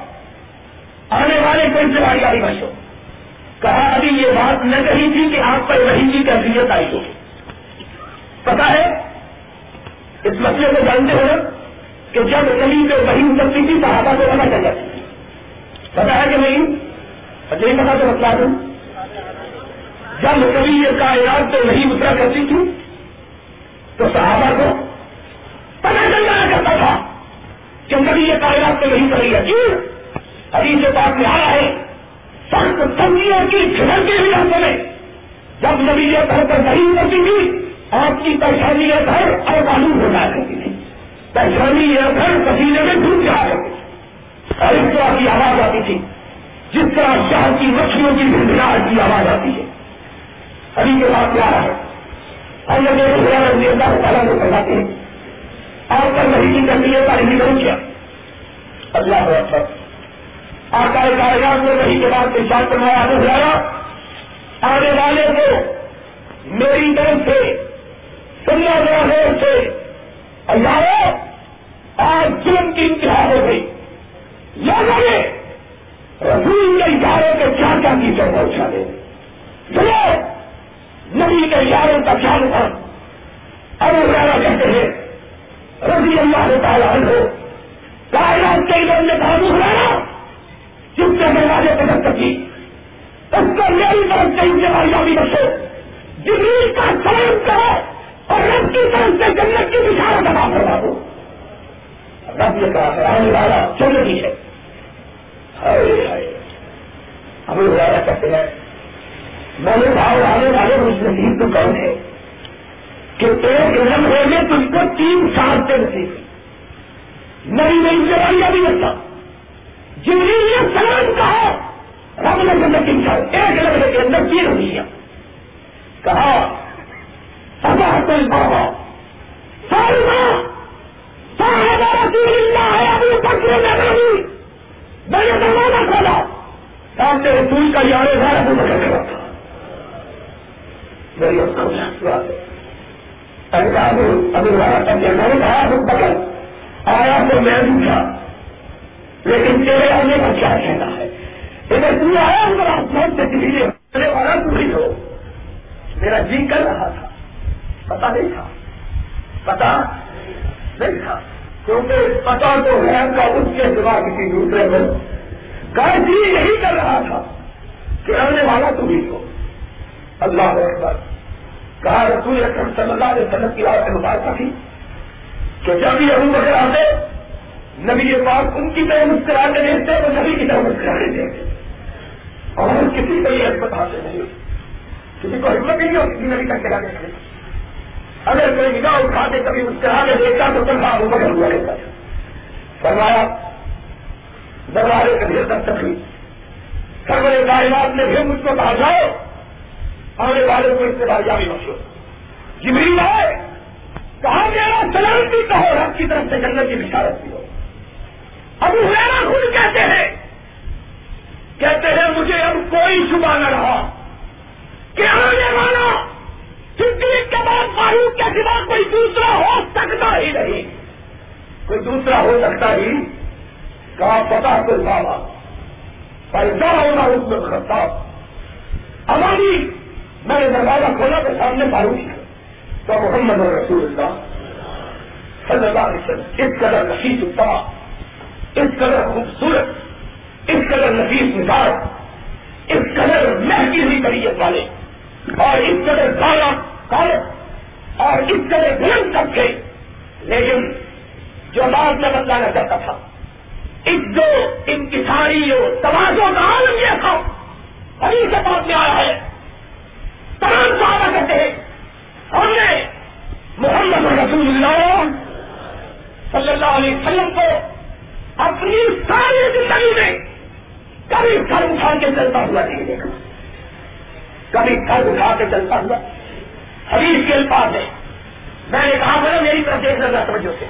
آنے والے کوئی سے باری آئی بچوں کہا، ابھی یہ بات نہ کہی تھی کہ آپ پر وہی کی کیفیت آئی ہو پتا ہے، اس مسئلے کو جانتے ہو کہ جب کبھی پہ وہی اترتی تھی، صحابہ کو پتا چل جاتی پتا ہے کہ نہیں؟ نہیں پتا تو مسئلہ دوں۔ جب کبھی یہ کائرات پہ وہی اترا کرتی تھی تو صحابہ کو پتا چل جانا کرتا تھا کہ کبھی یہ کائرات پہ وہی کری ہے۔ کیوں ابھی سے بات میں آیا ہے، سخت تنگیوں کی جھڑ کے علاقوں میں جب نبی یہ کہہ کر وہی اترتی تھی، آپ کی پریشانی ہے گھر اور معلوم ہو جائے گی پریشانی ہے گھر پسینے میں ڈوب جا رہے اور اس طرح کی آواز آتی تھی۔ جس طرح شہر کی مچھلیوں کی بھنڈار کی آواز آتی ہے۔ ابھی کے بعد کیا ہے اور یہ اللہ تعالیٰ کو بتاتے ہیں۔ آپ کا نہیں کی نہیں کیا۔ اللہ اکبر۔ وہی کے بعد کروایا ہو آنے والے کو میری طرف سے سننا گیا ہے اسے اللہ آج ظلم کی انتہا ہو گئی۔ لوگوں نے رسول کے کیا کیا کی سر پہنچا اچھا دے۔ چلو۔ نبی کے اشاروں کا خیال تھا۔ اب وہ کہتے ہیں، رضی اللہ تعالیٰ ہو کائنات کے لوگ نے کہا ہوا جن کے دروازے پہ دست کی۔ اس کو میری طرف سے ان سے بھی بچو جبریل کا سلام کرو اور رب کی طرف سے جنت کی بشارت ادا کروا دو رب نے کہا ہے آنے والا چل رہی ہے۔ ابھی والا کہتے ہیں میں بھاؤ آنے والے اس نصیب تو کون ہے کہ ایک رنگ ہو گئے تم کو تین سال سے نصیب نئی نئی جوانیاں بھی ہوتا جنگی نے سلام کہا رب نے جنت تین سال ایک لمحے کے اندر تین ہوئی کہا سبا کوئی بابا۔ ساری ماں صاحب رسول اللہ ہے ابھی پکڑے میں میں نے دروازہ کھولا۔ سامنے رسول کا یار ہے ابو بکر کے وقت میری میں نے کہا آیا تو میں لیکن تیرے آنے کا کیا کہنا ہے؟ آیا اگر آسمان سے میرے والا ہو۔ میرا جی کر رہا تھا پتا نہیں تھا۔ پتا نہیں تھا، کیونکہ پتا تو ہے کا اس کے سوا کسی دوسرے کو یہی جی کر رہا تھا کہ رہنے والا تو بھی ہو۔ اللہ اکبر۔ کہا رسول اکرم صلی اللہ علیہ وسلم کی بات مبارکہ تھی کہ جب یہ ابو بکر آتے، نبی کے پاس ان کی طرح مسکرا کے دیکھتے، وہ نبی کی طرح مسکرا کے دیکھتے۔ اور کسی کو یہ حکمت حاصل نہیں کسی کو حکمت نہیں ہو کسی نبی کا چلا دیکھتے اگر کوئی نگاہ اٹھا دے کبھی مسکرا کے دیکھتا، تو کل ابو بکر ہوا رہتا فرمایا دروازے کا ڈھیر تک تکلیف سرور کائنات نے بھی مجھ کو کہا جاؤ۔ آنے والے کو اس سے باریا مشہور جبریل آئے، کہا میرا سلام بھی کہو، رب کی طرف سے جنگل کی بشارت بھی ہو۔ اب میرا خود کہتے ہیں کہتے ہیں، مجھے اب کوئی شبہ نہ رہا۔ کہ آنے والا صدیق کے بعد فاروق کے سوا کوئی دوسرا ہو سکتا ہی نہیں۔ کوئی دوسرا ہو سکتا ہی کہا پتا کوئی بابا۔ پیسہ ہونا اس میں خطاب ہماری میں نے دروازہ کھولا تو سامنے فاروق تو محمد رسول اللہ صلی اللہ علیہ وسلم، اس قدر نفیس اتبا اس قدر خوبصورت، اس قدر نفیس مزاج، اس قدر مہنگی ہوئی طریقے والے، اور اس قدر کالا کالے اور اس قدر بلند کر کے۔ لیکن جو بعد میں بتانا چاہتا تھا، اس جو ان کی توازوں کا عالم یہ تھا ابھی سے بات میں آیا ہے۔ تمام سارا کہتے ہیں۔ ہم نے محمد رسول اللہ صلی اللہ علیہ وسلم کو اپنی ساری زندگی میں کبھی گھر اٹھا کے چلتا ہوا نہیں دیکھا۔ کبھی گھر اٹھا کے چلتا ہوا۔ حدیث کے الفاظ ہے میں نے کہا بولے میری طرف دیکھ لگا توجہ سے۔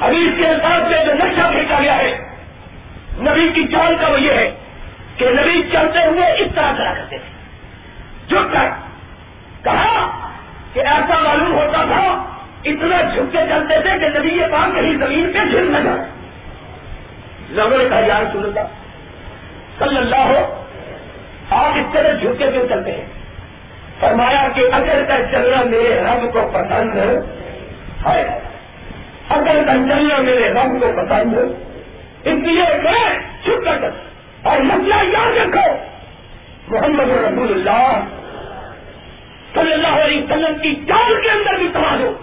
حدیث کے الفاظ سے جو نقشہ پھینکا گیا ہے، نبی کی چال کا وہ یہ ہے کہ نبی چلتے ہوئے اس طرح کرا کرتے تھے۔ جھک کر کہا کہ ایسا معلوم ہوتا تھا اتنا جھک کے چلتے تھے کہ نبی یہ کام کہیں زمین پہ جھل نہ جائے۔ لوگوں نے کہا یار سن اللہ صلی اللہ ہو، آپ اس طرح جھک کے کیوں چلتے ہیں؟ فرمایا کہ اگر کا چلنا میرے رب کو پسند ہے اگر کا چلنا میرے رب کو پسند، اس لیے میں چھپ کر اور مسئلہ یاد رکھو۔ محمد رسول اللہ صلی اللہ علیہ وسلم کی جان کے اندر بھی کما دو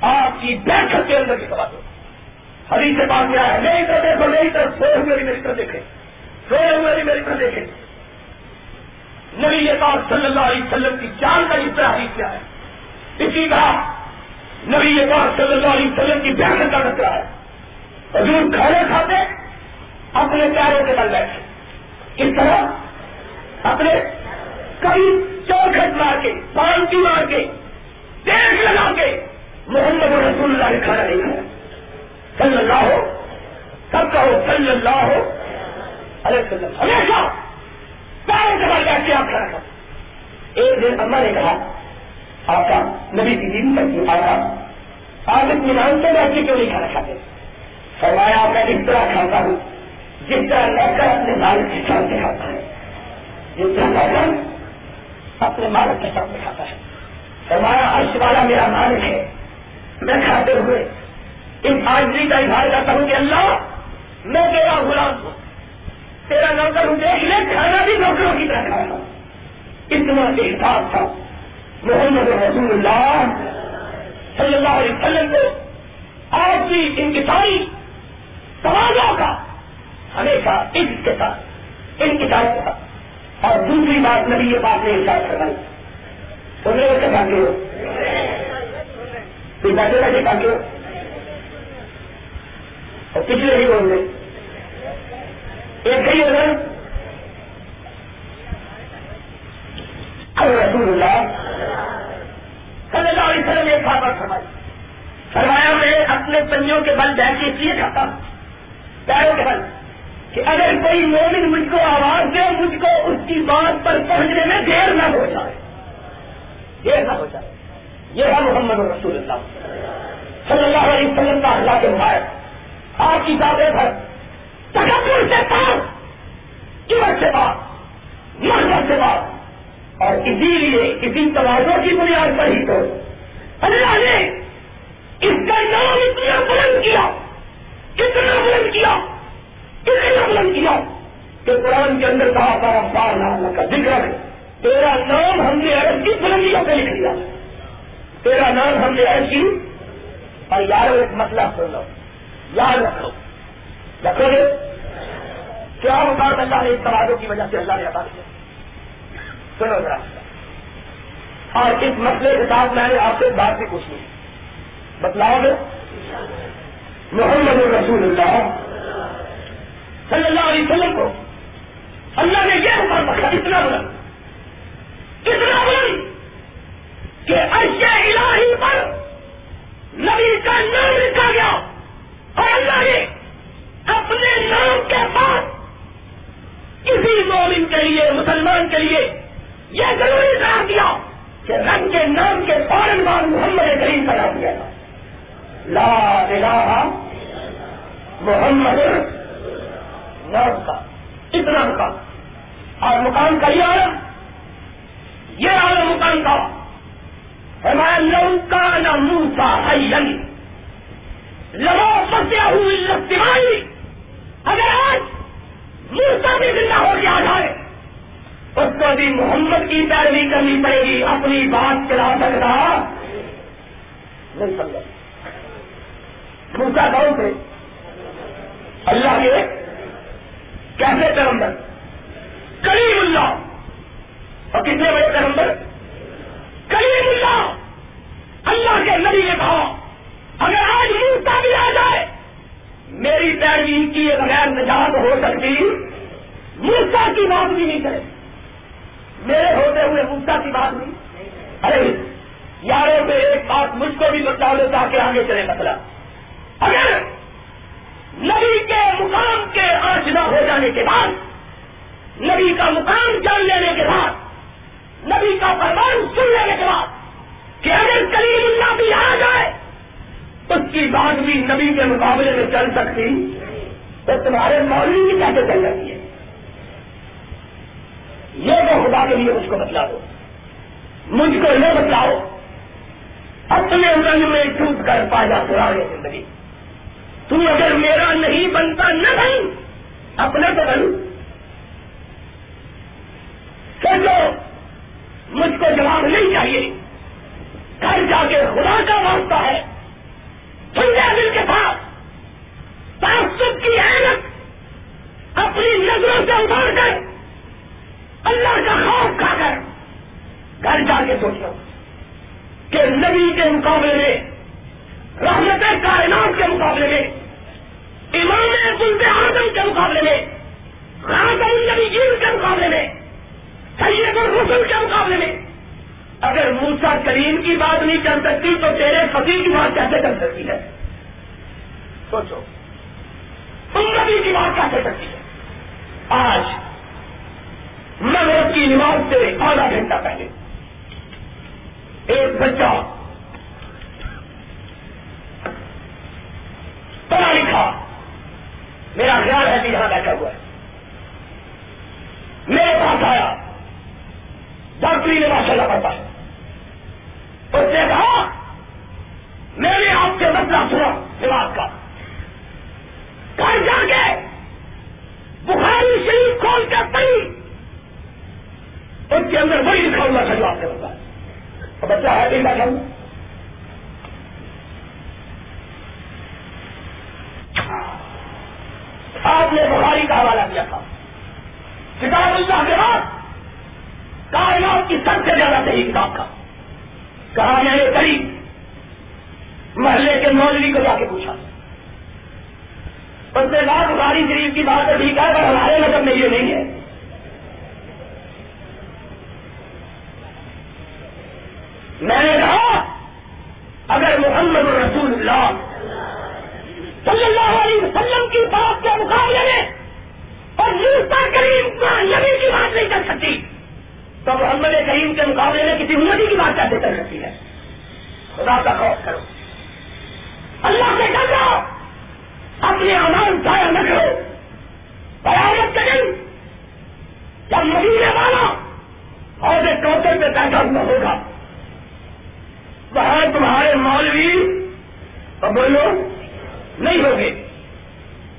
آپ کی بیٹھک کے اندر بھی کما دو ہری سے بات کیا ہے، میری طرف دیکھو، میری طرف سوئے ہوئے میری طرف دیکھے۔ سوئے ہوئے بھی میری طرف دیکھے۔ نبی یہ بات صلی اللہ علیہ وسلم کی جان کا اس طرح کیا ہے۔ اسی طرح نبی یہ بات صلی اللہ علیہ وسلم کی بیٹھک کا رکھا ہے۔ حضور کھانے کھاتے، اپنے پیاروں کے بل بیٹھے۔ کس طرح اپنے کئی چوکھٹ مار کے پانچی مار کے دیکھ لگا کے محمد رسول اللہ نے کھانا نہیں کھایا۔ صلی اللہ ہو، سب کہو صلی اللہ ہو ارے ہمیشہ پیاروں کے بل کے آپ کھانا کھاتے ایک دن اما نے کہا آپ کا نبی کی دین کرتی آیا؟ آپ اتنی مانتے بیٹھ کے کیوں نہیں کھانا کھاتے؟ فرمایا، میں اس طرح کھاتا ہوں جس طرح لڑکا اپنے مالک کے ساتھ کھاتا ہے جس طرح لڑکا اپنے مالک کے ساتھ کھاتا ہے۔ فرمایا، عرش والا میرا مالک ہے۔ میں کھاتے ہوئے آجری کا اظہار کرتا ہوں کہ اللہ، میں تیرا غلام ہوں۔ تیرا نوکر ہوں دیکھ لے، کھانا بھی نوکروں کی طرح کھانا اتنا احساس تھا۔ محمد رسول اللہ صلی اللہ علیہ وسلم کو آپ کی انکساری سوالوں کا ہمیشہ اس کے ساتھ انکسار کے ساتھ۔ اور دوسری بات نبی یہ بات نے احساس کروائی سن رہے ہو کیا ہو؟ کوئی بیٹھے بیٹھے تاکہ ہو؟ اور پچھلے ہی بول رہے ایک ہی ہوگا رسول اللہ، صلی اللہ علیہ وسلم ایک بات فرمائی۔ فرمایا میں اپنے پنجوں کے بل بیٹھ کے اس لیے کھاتا ہوں۔ پیروں کے بل۔ کہ اگر کوئی مومن مجھ کو آواز دے مجھ کو اس کی بات پر پہنچنے میں دیر نہ ہو جائے، دیر نہ ہو جائے۔ یہ ہے محمد رسول اللہ۔ صلی اللہ علیہ وسلم کا اللہ کے مبارک آپ کی باتیں بھر تکبر سے پاس عمر سے پاس مرد سے پاس اور اسی لیے اسی توازوں کی بنیاد پر ہی تو اللہ نے اس کا نام اتنا بلند کیا کتنا بلند کیا۔ کتنا بلند کیا کہ قرآن کے اندر کہا پارا پار نام کا ذکر ہے۔ تیرا نام ہم نے عرب کی بلندیوں پہ لکھ دیا تیرا نام ہم نے عرب کی۔ اور یار ایک مسئلہ سن لو۔ یاد رکھو۔ رکھو گے؟ کیا مقام اللہ نے اس کی وجہ سے اللہ نے عطا کیا؟ سنو ذرا۔ اور اس مسئلے کے ساتھ میں نے آپ سے بات بھی پوچھنی۔ بتلاؤ گے؟ محمد رسول اللہ۔ صلی اللہ علیہ وسلم کو۔ اللہ نے یہ حکم رکھا، اتنا بلند۔ اتنا بلند کہ اشیا الہی پر نبی کا نام لکھا گیا۔ اور اللہ نے اپنے نام کے بعد کسی مومن کے لیے، مسلمان کے لیے یہ ضروری قرار دیا کہ رنگ کے نام کے فوراً بعد محمد کریم کا نام دیا تھا لا الہ محمد نام کا اتنا مقام اور مقام کا یہ عالم یہ عالم مقام تھا ہمارا لوکا نہ موسا ہے لگو پسیا ہوئی اگر آج موسا بھی زندہ ہو کے آ جائے اس کو بھی محمد کی پیروی کرنی پڑے گی، اپنی بات چلا سکتا۔ نہیں سمجھا۔ دوسرا کون تھے؟ اللہ کے۔ کیسے پیغمبر؟ کریم اللہ۔ اور کتنے بڑے پیغمبر؟ کریم اللہ۔ اللہ کے نبی نے کہا، اگر آج موسا بھی آ جائے، میری پیروی کی بغیر نجات ہو سکتی موسا کی بات بھی نہیں کرے۔ میرے ہوتے ہوئے موسا کی بات نہیں۔ ارے، یاروں میں ایک بات مجھ کو بھی بتا لو تاکہ آگے چلے۔ مسئلہ اگر نبی کے مقام کے آشنا ہو جانے کے بعد، نبی کا مقام جان لینے کے بعد، نبی کا فرمان سن لینے کے بعد کہ اگر کریم اللہ بھی آ جائے، اس کی بات بھی نبی کے مقابلے میں چل سکتی، تو تمہارے مولوی بھی کیسے چل جاتی ہے۔ یہ تو خدا کے لیے مجھ کو بتلا دو مجھ کو یہ بتلاؤ۔ اپنے رنگ میں ٹوٹ کر پایا پرانے زندگی۔ تم اگر میرا نہیں بنتا، نہ بن اپنے تو بن سوچو مجھ کو جواب نہیں چاہیے، گھر جا کے خدا کا واسطہ ہے۔ ٹھنڈے دل کے پاس تعصب کی اہمیت اپنی نظروں سے اتار کر، اللہ کا خوف کھا کر گھر جا کے سوچو کہ نبی کے مقابلے میں رحمت کائنات کے مقابلے میں امام سلط اعظم کے مقابلے میں خاتم النبی جین کے مقابلے میں رسول کے مقابلے میں۔ اگر موسا کریم کی بات نہیں کر سکتی، تو تیرے فقیر کی بات کیسے کر سکتی ہے؟ سوچو۔ تم نبی کی بات کیسے کرتی ہے؟ آج مغرب کی نماز سے آدھا گھنٹہ پہلے۔ ایک بچہ پڑھا لکھا میرا خیال ہے کہ یہاں بیٹھا ہوا ہے میرے پاس آیا ڈاکٹری نے ماشاء اللہ پڑھتا ہے اس نے کہا میں نے آپ سے مسئلہ سنا دماغ کا گھر جا کے بخاری شریف کھول کے پڑی اس کے اندر وہی لکھا ہوا تھا جو آپ نے بتایا بچہ ہے دن کا آپ نے بخاری کا حوالہ دیا تھا کتاب اللہ کے بعد کائنات کی سب سے زیادہ صحیح کتاب کا کہا میں نے قریب محلے کے مولوی کو جا کے پوچھا اس نے کہا بخاری شریف کی بات ہے ٹھیک ہے پر ہمارے مطلب میں یہ نہیں ہے میں نے کہا اگر محمد رسول اللہ صلی اللہ علیہ وسلم کی بات کے مقابلے میں اور موسا کریم نبی کی بات نہیں کر سکتی تو محمد کریم کے مقابلے میں کسی امتی کی بات کیسے کر سکتی ہے خدا کا خوف کرو اللہ سے ڈر جاؤ اپنے امان ضائع نہ کرو قیامت کے دن جب مدینے والا اور ایک کوتر پہ بیٹھا ہوا ہوگا۔ وہاں تمہارے مولوی اور بولو نہیں ہوگے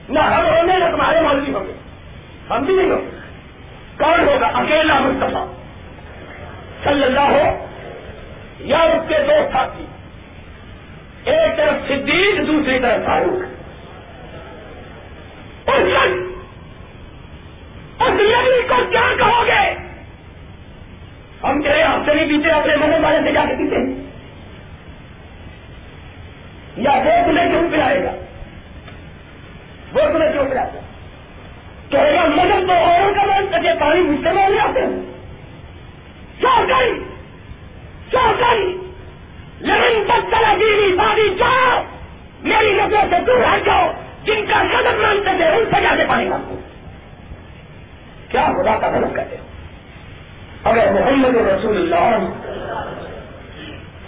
نہ ہم ہوں گے، نہ تمہارے مولوی ہوں گے۔ ہم بھی نہیں ہوں گے۔ کون ہوگا؟ اکیلا مصطفیٰ۔ صلی اللہ ہو یا اس کے دو ساتھی۔ ایک طرف صدیق، دوسری طرف فاروق۔ اس نبی کو کیا کہو گے ہم کہہ رہے آپ سے نہیں پیتے، اپنے مدد والے سے جا کے پیتے یا وہ تمہیں کیوں پلائے گا؟ وہ تمہیں کیوں پلاتا گا؟ کہے گا مدد تو اوروں کا من کر پانی مجھ میں لے آتے ہیں۔ چوکئی چوکئی لیکن تک چلا دیوی بادی جاؤ، میری نظروں سے دور ہٹ جاؤ، جن کا قدم مانتے تھے، ان سے جاتے پانی مانگو۔ کیا خدا کا مدد کرتے ہو اگر محمد رسول اللہ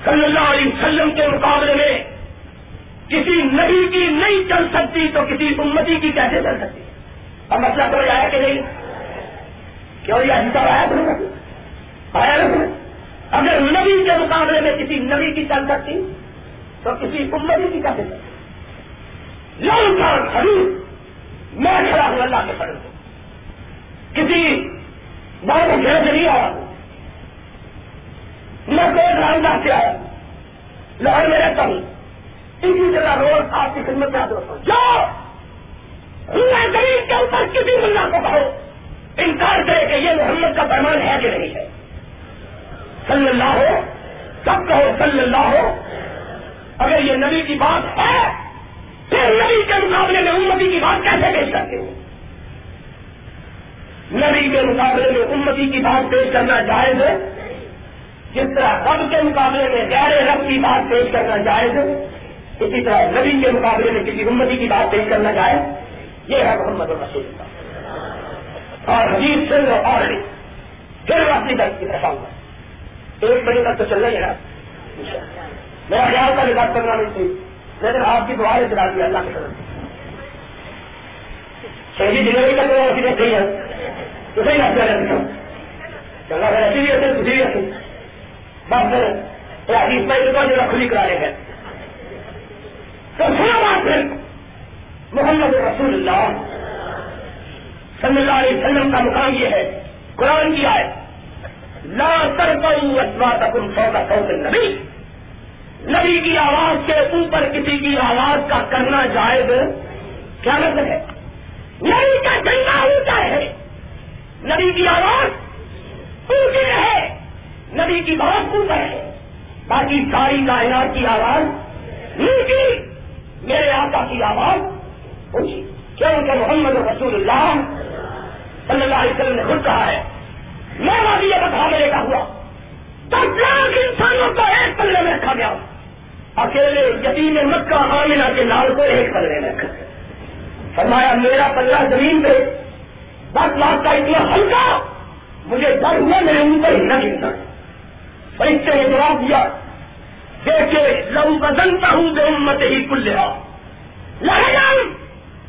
صلی اللہ علیہ وسلم کے مقابلے میں کسی نبی کی نہیں چل سکتی تو کسی امتی کی کیسے چل سکتی؟ اب مسئلہ تو آیا کہ نہیں؟ کیوں یہ حساب آیا تھا آیا اگر نبی کے مقابلے میں کسی نبی کی چل سکتی تو کسی امتی کی کیسے چل سکتی؟ لال خان خرید میں کھڑا ہوں اللہ کے پڑھ کسی بہت گھر سے نہیں آیا میں کوئی رام سے آیا لاہور میں رہتا ہوں۔ اسی جگہ روز آپ کی خدمت میں آتے جو اللہ کریم کے اوپر کسی ملا کو کہو۔ انکار کرے کہ یہ محمد کا فرمان ہے کہ نہیں ہے۔ صلی اللہ ہو۔ سب کہو صلی اللہ ہو۔ اگر یہ نبی کی بات ہے، پھر نبی کے مقابلے میں امتی کی بات کیسے پیش کرتے ہو؟ نبی کے مقابلے میں امتی کی بات پیش کرنا جائز ہے؟ جس طرح رب کے مقابلے میں غیر رب کی بات پیش کرنا جائز ہے، اسی طرح نبی کے مقابلے میں کسی امتی کی بات پیش کرنا چاہے یہ ہے محمد الرسول اللہ اور حدیث سے اور پھر اپنی درد کی رکھا ہوں ایک بجے تک تو چل رہی ہے نا؟ میرا خیال کا نکال کرنا نہیں تھی۔ لیکن آپ کی دعا نے چلا دیا اللہ کی طرف۔ شہری ڈلیوری کا میرا اسی دیکھ رہی ہے تو صحیح آپ کیا چلنا پھر ایسی بھی ایسے دوسری بھی ایسی بس پھر حدیث میں جو کھلی کرا لے گئے تو سنا بات پھر۔ محمد رسول اللہ صلی اللہ علیہ وسلم کا مقام یہ ہے۔ قرآن کی آئے لا کر تکن سو کا نبی نبی کی آواز کے اوپر کسی کی آواز کا کرنا جائز کیا مطلب ہے؟ نبی کا جنگا اونچا ہے۔ نبی کی آواز اونچی ہے، نبی کی بہت اوپر ہے۔ باقی ساری کائنات کی آواز نیچی میرے آقا کی آواز پوچھی۔ کیوں کہ محمد رسول اللہ صلی اللہ علیہ وسلم نے خود کہا ہے، میں واضح یہ بتا میرے کا ہوا۔ دس لاکھ انسانوں کو ایک پلے میں رکھا گیا۔ اکیلے یتیم مکہ آمینہ کے نال کو ایک پلے میں رکھا۔ فرمایا، میرا پلہ زمین پہ دس لاکھ کا اتنا ہلکا مجھے ڈر ہوا میرے اوپر ہی نہ گرتا۔ فرشتے نے جواب دیا، دیکھے لو بدنتا ہوں بے امت ہی کل لیا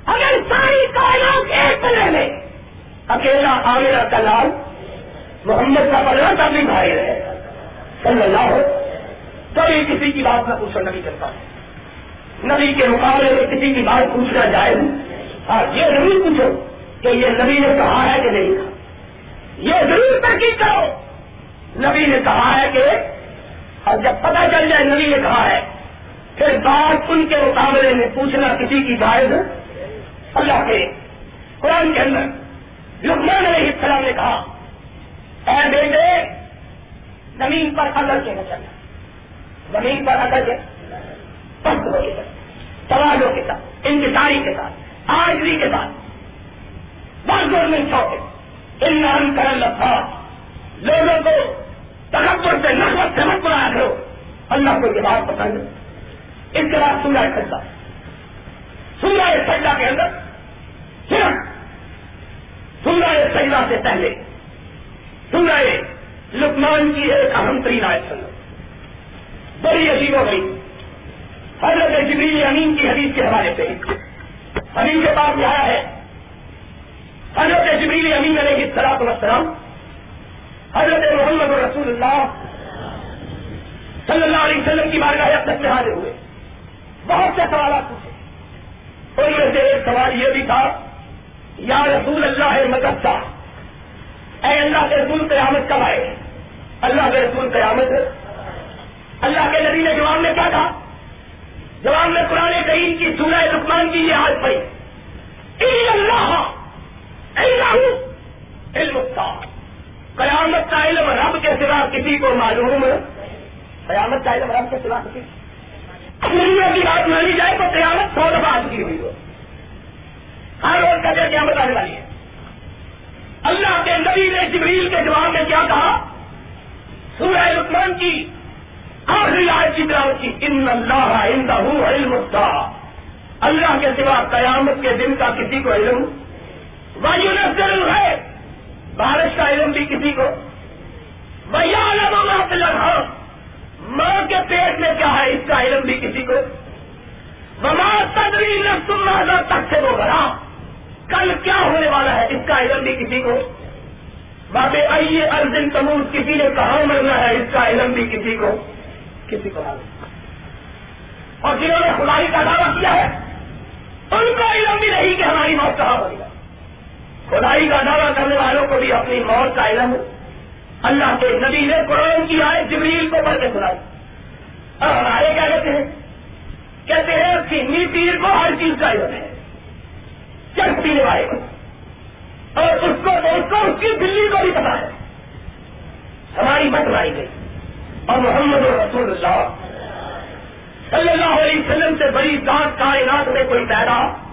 اگر ساری کائنات ایک پلے میں، اکیلا عامرہ کا نام محمد کا پڑھنا تھا بھی بھائی رہے۔ صلی اللہ ہو کبھی کسی کی بات میں پوچھنا نہیں کرتا۔ نبی کے مقابلے میں کسی کی بات پوچھنا جائے ہاں یہ ضرور پوچھو۔ کہ یہ نبی نے کہا ہے کہ نہیں کہا۔ یہ ضرور تحقیق کرو۔ نبی نے کہا ہے کہ اور جب پتہ چل جائے نبی نے کہا ہے، پھر بات ان کے مقابلے میں پوچھنا کسی کی جائز اللہ کے قرآن کے اندر لکمان علیہ السلام نے کہا، اے بیٹے، زمین پر اگر کے چلنا۔ زمین پر اگر کے پست ہو کے سوالوں کے ساتھ، انتظاری کے ساتھ آجری کے ساتھ بازور میں چھوٹے ان نام کرن لگا لوگوں کو تکبر سے نقبت سے مت بنا کرو۔ اللہ کو یہ بات پسند ہے۔ اس کے بعد سورہ سجدہ۔ سورہ سجدہ کے اندر صرف سورہ سجدہ سے پہلے سورہ لکمان کی ایک اہم ترین آیت سن بڑی عجیب ہو گئی حضرت جبریل امین کی حدیث کے حوالے سے۔ امین کے پاس آیا ہے حضرت جبریل امین علیہ السلام وسلام حضرت محمد رسول اللہ صلی اللہ علیہ وسلم کی بارگاہ تک سے حاضر ہوئے۔ بہت سے سوالات پوچھے۔ ان میں سے ایک سوال یہ بھی تھا، یا رسول اللہ ہے مدد اے اللہ کے رسول قیامت کب آئے؟ اللہ کے رسول قیامت۔ اللہ کے نبی نے جواب میں کیا کہا؟ جواب میں قرآن کریم کی سورہ رکمان کی یہ آج پڑی اللہ علم قیامت کا علم رب کے سوا کسی کو معلوم قیامت کا علم رب کے سوا کسی دنیا کی بات مانی جائے تو قیامت سو دفعہ کی ہوئی ہو. ہر روز کا قیامت آنے والی ہے. اللہ کے نبی نے جبریل کے جواب میں کیا کہا؟ سورہ رکمان کی آخری آئے کی طرح کی، ان اللہ علم اللہ کے سوا قیامت کے دن کا کسی کو علم وایو نظر ہے بارش کا علم بھی کسی کو۔ بھیا لگا ماں کے پیٹ میں کیا ہے؟ اس کا علم بھی کسی کو۔ بما تدری نہ تک سے وہ بڑا کل کیا ہونے والا ہے؟ اس کا علم بھی کسی کو۔ بابے آئیے ارجن تمور کسی نے کہاں مرنا ہے؟ اس کا علم بھی کسی کو۔ کسی کو اور جنہوں نے خدائی کا دعویٰ کیا ہے، ان کو علم بھی نہیں کہ ہماری موت کہاں ہوگی۔ خدائی کا دعویٰ کرنے والوں کو بھی اپنی موت کا علم اللہ کے نبی نے قرآن کی آئے جبریل کو پڑھ کے سنائی۔ اور ہمارے کیا کہتے ہیں؟ کہتے ہیں سنی پیر کو ہر چیز کا علم ہے۔ چک پینے والے کو۔ اور اس کو اس کو اس کی دلی کو بھی پتا ہے۔ ہماری مت لائی گئی۔ اور محمد رسول اللہ صلی اللہ علیہ وسلم سے بڑی ذات کائنات میں کوئی پیدا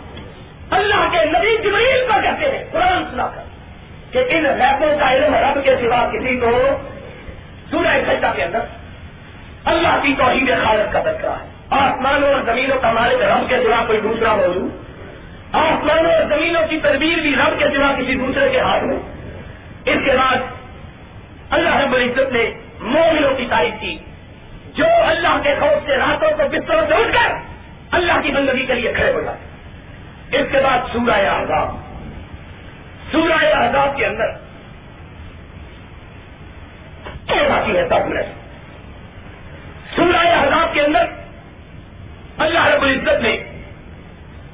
اللہ کے نبی جبریل کو کہتے ہیں، قرآن سنا کر کہ ان ریپوں کا علم رب کے سوا کسی کو سورہ سجدہ کے اندر اللہ کی توحید خالد کا تذکرہ ہے۔ آسمانوں اور زمینوں کا مالک رب کے سوا کوئی دوسرا موجود آسمانوں اور زمینوں کی تدبیر بھی رب کے سوا کسی دوسرے کے ہاتھ میں۔ اس کے بعد اللہ رب العزت نے مومنوں کی تعریف کی۔ جو اللہ کے خوف سے راتوں کو بستروں سے اٹھ کر اللہ کی بندگی کے لیے کھڑے ہو جاتے اس کے بعد سورہ آزاد سورہ آزاد کے اندر باقی ہے سب میں سورہ آزاد کے اندر اللہ رب العزت نے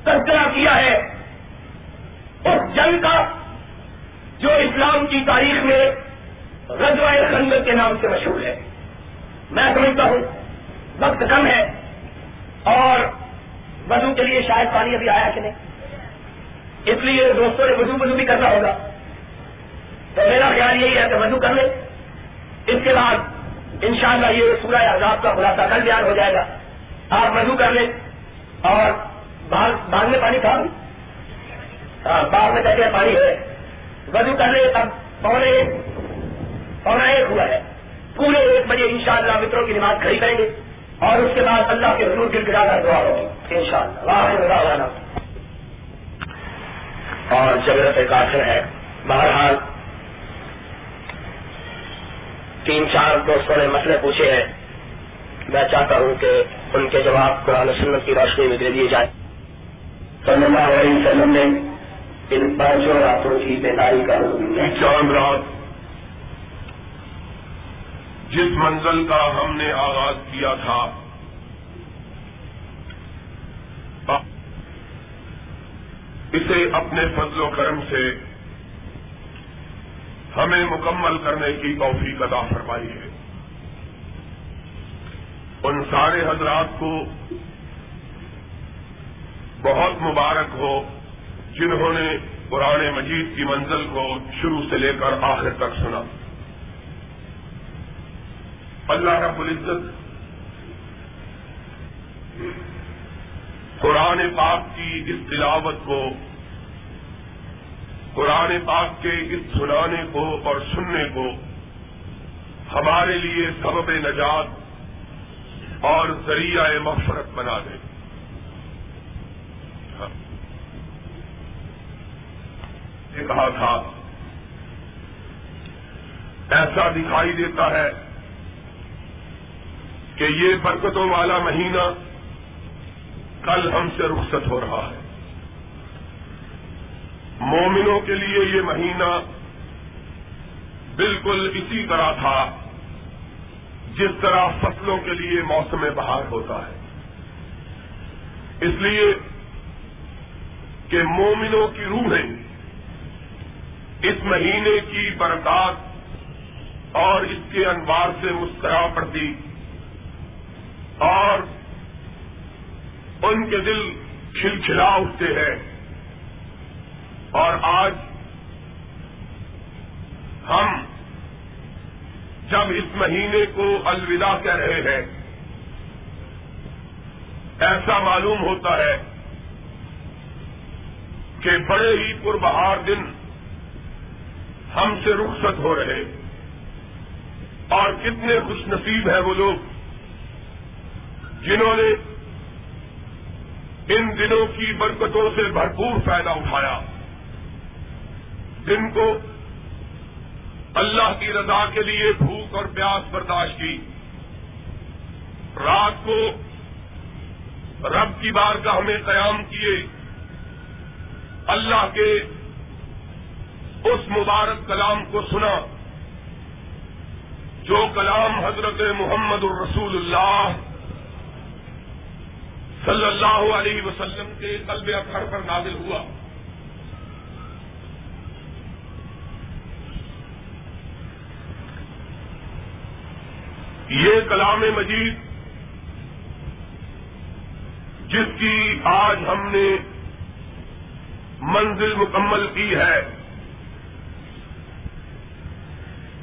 تذکرہ کیا ہے اس جنگ کا جو اسلام کی تاریخ میں رضوائے خندر کے نام سے مشہور ہے۔ میں سمجھتا ہوں، وقت کم ہے اور وضو کے لیے شاید پانی ابھی آیا کہ نہیں؟ اس لیے دوستوں نے وضو وضو بھی کرنا ہوگا۔ تو میرا خیال یہی ہے کہ وضو کر لیں اس کے بعد انشاءاللہ یہ سورہ عذاب کا خلاصہ کل بیان ہو جائے گا۔ آپ وضو کر لیں اور باغ میں پانی تھا؟ ہاں باغ میں کہتے ہیں پانی ہے۔ وضو کر لیں اب پونے پونا ایک ہوا ہے۔ پورے ایک بجے ان شاء اللہ متروں کی نماز کھڑی کریں گے۔ اور اس کے بعد اللہ کے حضور گر گرا کر دعا ہوگی ان شاء اللہ اور جگرت کافر ہے۔ بہرحال تین چار دوستوں نے مسئلے پوچھے ہیں۔ میں چاہتا ہوں کہ ان کے جواب قرآن سنت کی روشنی میں دے دیے جائے صلی اللہ علیہ وسلم نے ان پانچوں راتوں کی بیداری کا حکم۔ چاند رات جس منزل کا ہم نے آغاز کیا تھا۔ اسے اپنے فضل و کرم سے ہمیں مکمل کرنے کی توفیق ادا فرمائی ہے۔ ان سارے حضرات کو بہت مبارک ہو جنہوں نے قرآن مجید کی منزل کو شروع سے لے کر آخر تک سنا۔ اللہ رب العزت قرآن پاک کی اس تلاوت کو، قرآن پاک کے اس سنانے کو اور سننے کو ہمارے لیے سبب نجات اور ذریعہ مفرت بنا دے۔ یہ کہا تھا، ایسا دکھائی دیتا ہے کہ یہ برکتوں والا مہینہ کل ہم سے رخصت ہو رہا ہے۔ مومنوں کے لیے یہ مہینہ بالکل اسی طرح تھا جس طرح فصلوں کے لیے موسم بہار ہوتا ہے۔ اس لیے کہ مومنوں کی روحیں اس مہینے کی برکات اور اس کے انوار سے مسکرا پڑتی۔ اور ان کے دل کھلکھلا اٹھتے ہیں۔ اور آج ہم جب اس مہینے کو الوداع کہہ رہے ہیں، ایسا معلوم ہوتا ہے کہ بڑے ہی پربہار دن ہم سے رخصت ہو رہے۔ اور کتنے خوش نصیب ہیں وہ لوگ۔ جنہوں نے ان دنوں کی برکتوں سے بھرپور فائدہ اٹھایا۔ جن کو اللہ کی رضا کے لیے بھوک اور پیاس برداشت کی۔ رات کو رب کی بار کا ہمیں قیام کیے۔ اللہ کے اس مبارک کلام کو سنا جو کلام حضرت محمد الرسول اللہ صلی اللہ علیہ وسلم کے قلب اکثر پر نازل ہوا۔ یہ کلام مجید جس کی آج ہم نے منزل مکمل کی ہے،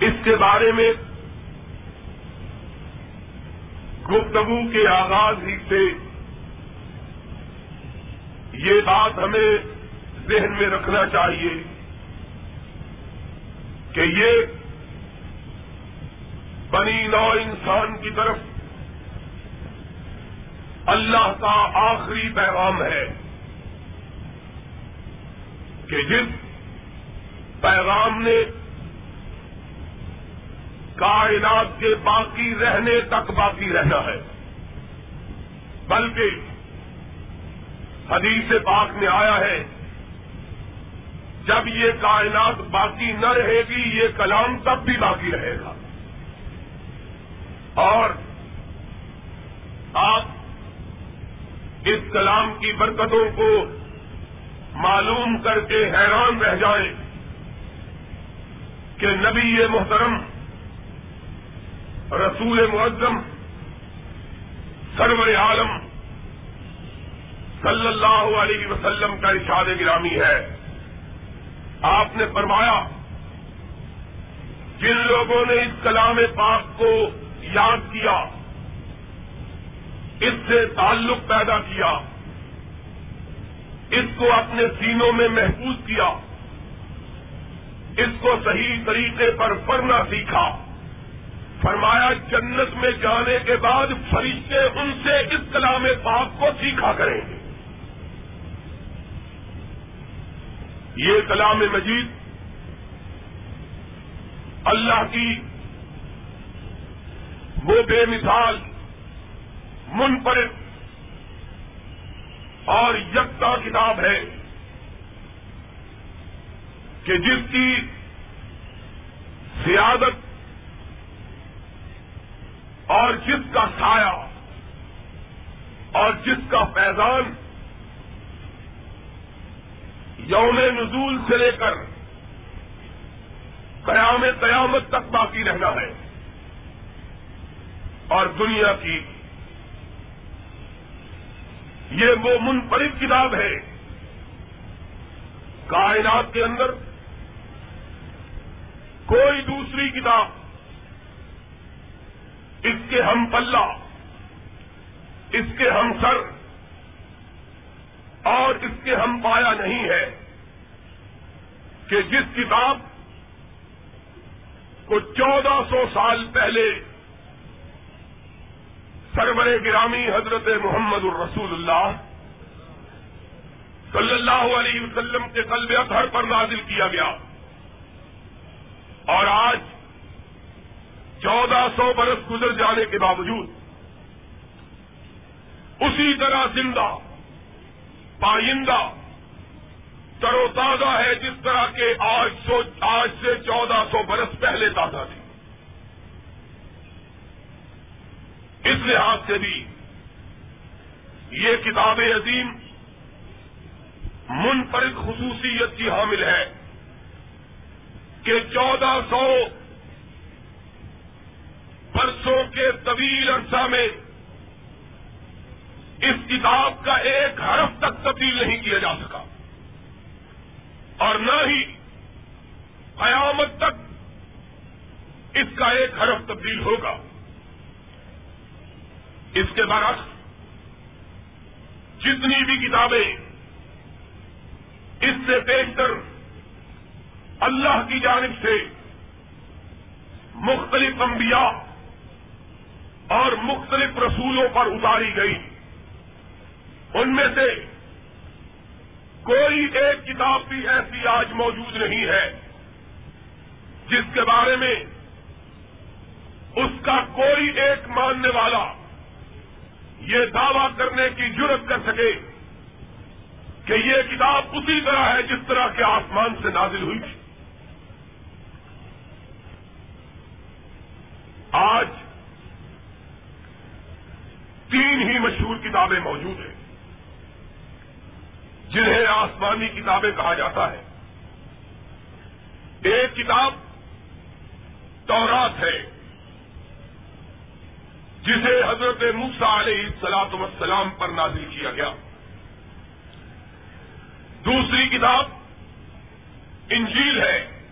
اس کے بارے میں گفتگو کے آغاز ہی سے یہ بات ہمیں ذہن میں رکھنا چاہیے کہ یہ بنی نو انسان کی طرف اللہ کا آخری پیغام ہے کہ جس پیغام نے کائنات کے باقی رہنے تک باقی رہنا ہے، بلکہ حدیث پاک میں آیا ہے۔ جب یہ کائنات باقی نہ رہے گی، یہ کلام تب بھی باقی رہے گا۔ اور آپ اس کلام کی برکتوں کو معلوم کر کے حیران رہ جائیں کہ نبی یہ محترم، رسول معظم، سرور عالم صلی اللہ علیہ وسلم کا ارشاد گرامی ہے۔ آپ نے فرمایا، جن لوگوں نے اس کلام پاک کو یاد کیا، اس سے تعلق پیدا کیا، اس کو اپنے سینوں میں محفوظ کیا، اس کو صحیح طریقے پر پڑھنا سیکھا۔ فرمایا، جنت میں جانے کے بعد فرشتے ان سے اس کلام پاک کو سیکھا کریں گے۔ یہ کلام مجید اللہ کی وہ بے مثال، منفرد اور یکتا کتاب ہے کہ جس کی سیادت اور جس کا سایہ اور جس کا فیضان یوم نزول سے لے کر قیام قیامت تک باقی رہنا ہے۔ اور دنیا کی یہ وہ منفرد کتاب ہے۔ کائنات کے اندر کوئی دوسری کتاب اس کے ہم پلہ، اس کے ہم سر اور اس کے ہم پایا نہیں ہے۔ کہ جس کتاب کو چودہ سو سال پہلے سرور گرامی حضرت محمد الرسول اللہ صلی اللہ علیہ وسلم کے قلب اطہر پر نازل کیا گیا اور آج چودہ سو برس گزر جانے کے باوجود اسی طرح زندہ، پائندہ تر و تازہ ہے جس طرح کے آج سو آج سے چودہ سو برس پہلے تازہ تھی۔ اس لحاظ سے بھی یہ کتاب عظیم منفرد خصوصیت کی حامل ہے کہ چودہ سو برسوں کے طویل عرصہ میں اس کتاب کا ایک حرف تک تبدیل نہیں کیا جا سکا۔ اور نہ ہی قیامت تک اس کا ایک حرف تبدیل ہوگا۔ اس کے برعکس جتنی بھی کتابیں اس سے دیکھ کر اللہ کی جانب سے مختلف انبیاء اور مختلف رسولوں پر اتاری گئی ان میں سے کوئی ایک کتاب بھی ایسی آج موجود نہیں ہے جس کے بارے میں اس کا کوئی ایک ماننے والا یہ دعوی کرنے کی جرت کر سکے کہ یہ کتاب اسی طرح ہے جس طرح کے آسمان سے نازل ہوئی تھی۔ آج تین ہی مشہور کتابیں موجود ہیں۔ جنہیں آسمانی کتابیں کہا جاتا ہے۔ ایک کتاب تورات ہے، جسے حضرت موسا علیہ السلاط وسلام پر نازل کیا گیا۔ دوسری کتاب انجیل ہے،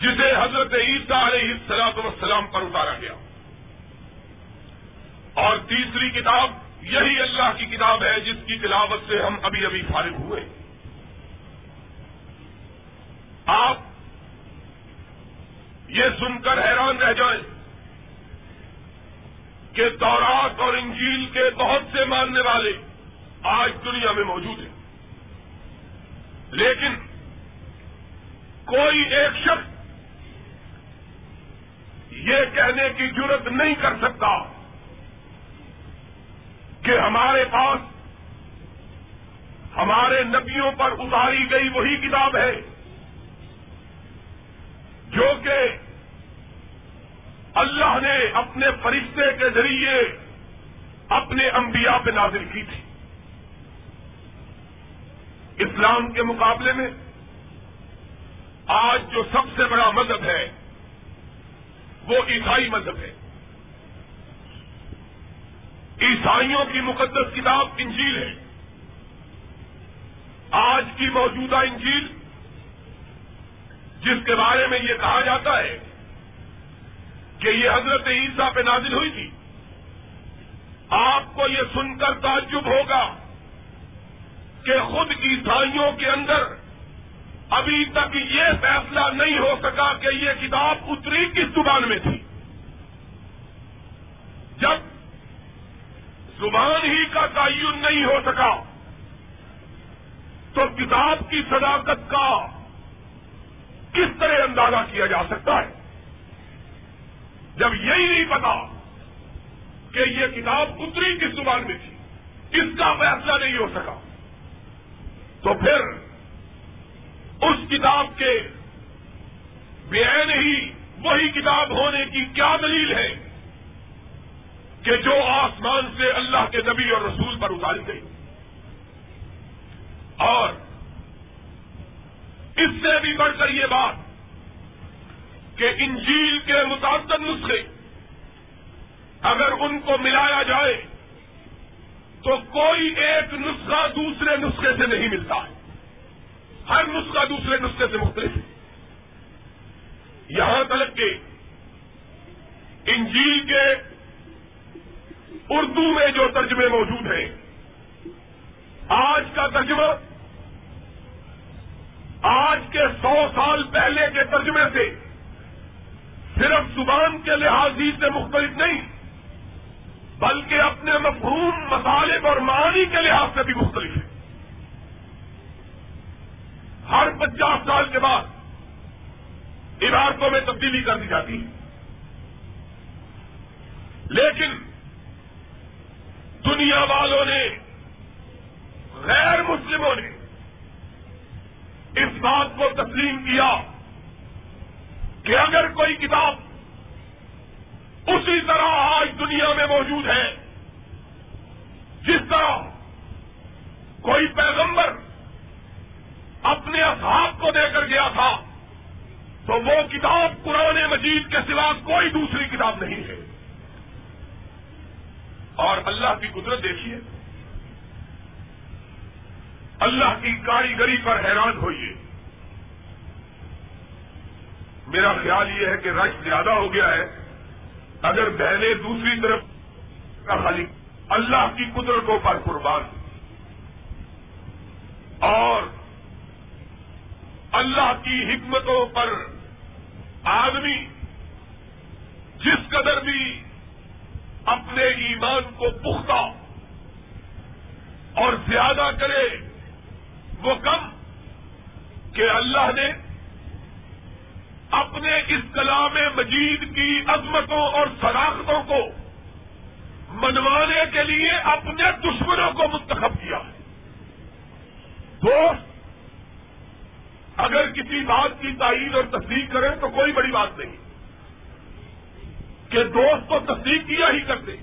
جسے حضرت عیسیٰ علیہ السلاط وسلام پر اتارا گیا۔ اور تیسری کتاب یہی اللہ کی کتاب ہے جس کی تلاوت سے ہم ابھی ابھی فارغ ہوئے۔ آپ یہ سن کر حیران رہ جائیں کہ دورات اور انجیل کے بہت سے ماننے والے آج دنیا میں موجود ہیں۔ لیکن کوئی ایک شخص یہ کہنے کی ضرورت نہیں کر سکتا کہ ہمارے پاس ہمارے نبیوں پر اتاری گئی وہی کتاب ہے جو کہ اللہ نے اپنے فرشتے کے ذریعے اپنے انبیاء پہ نازل کی تھی۔ اسلام کے مقابلے میں آج جو سب سے بڑا مذہب ہے وہ عیسائی مذہب ہے۔ عیسائیوں کی مقدس کتاب انجیل ہے۔ آج کی موجودہ انجیل، جس کے بارے میں یہ کہا جاتا ہے کہ یہ حضرت عیسیٰ پہ نازل ہوئی تھی، آپ کو یہ سن کر تعجب ہوگا کہ خود عیسائیوں کے اندر ابھی تک یہ فیصلہ نہیں ہو سکا کہ یہ کتاب اتری کس زبان میں تھی۔ جب زبان ہی کا تعین نہیں ہو سکا۔ تو کتاب کی صداقت کا کس طرح اندازہ کیا جا سکتا ہے؟ جب یہی نہیں پتا کہ یہ کتاب اتری کس زبان میں تھی، اس کا فیصلہ نہیں ہو سکا۔ تو پھر اس کتاب کے بے ہی وہی کتاب ہونے کی کیا دلیل ہے؟ کہ جو آسمان سے اللہ کے نبی اور رسول پر اتاری گئی۔ اور اس سے بھی بڑھ کر یہ بات کہ انجیل کے متعدد نسخے اگر ان کو ملایا جائے تو کوئی ایک نسخہ دوسرے نسخے سے نہیں ملتا ہر نسخہ دوسرے نسخے سے مختلف ہے۔ یہاں تک کہ انجیل کے اردو میں جو ترجمے موجود ہیں۔ آج کا ترجمہ، آج کے سو سال پہلے کے ترجمے سے صرف زبان کے لحاظ سے مختلف نہیں، بلکہ اپنے مفہوم مصالح اور معانی کے لحاظ سے بھی مختلف ہے ہر پچاس سال کے بعد عمارتوں میں تبدیلی کر دی جاتی ہے۔ لیکن دنیا والوں نے، غیر مسلموں نے اس بات کو تسلیم کیا کہ اگر کوئی کتاب اسی طرح آج دنیا میں موجود ہے، جس طرح کوئی پیغمبر اپنے اصحاب کو دے کر گیا تھا، تو وہ کتاب قرآن مجید کے سوا کوئی دوسری کتاب نہیں ہے۔ اور اللہ کی قدرت دیکھیے اللہ کی کاریگری پر حیران ہوئیے۔ میرا خیال یہ ہے کہ رش زیادہ ہو گیا ہے۔ اگر بہنیں دوسری طرف کا خالی اللہ کی قدرتوں پر قربان اور اللہ کی حکمتوں پر آدمی جس قدر بھی اپنے ایمان کو پختہ اور زیادہ کرے وہ کم کہ اللہ نے اپنے اس کلام مجید کی عظمتوں اور شناختوں کو منوانے کے لیے اپنے دشمنوں کو منتخب کیا دوست اگر کسی بات کی تعین اور تصدیق کریں تو کوئی بڑی بات نہیں۔ کہ دوست تو تصدیق کیا ہی کرتے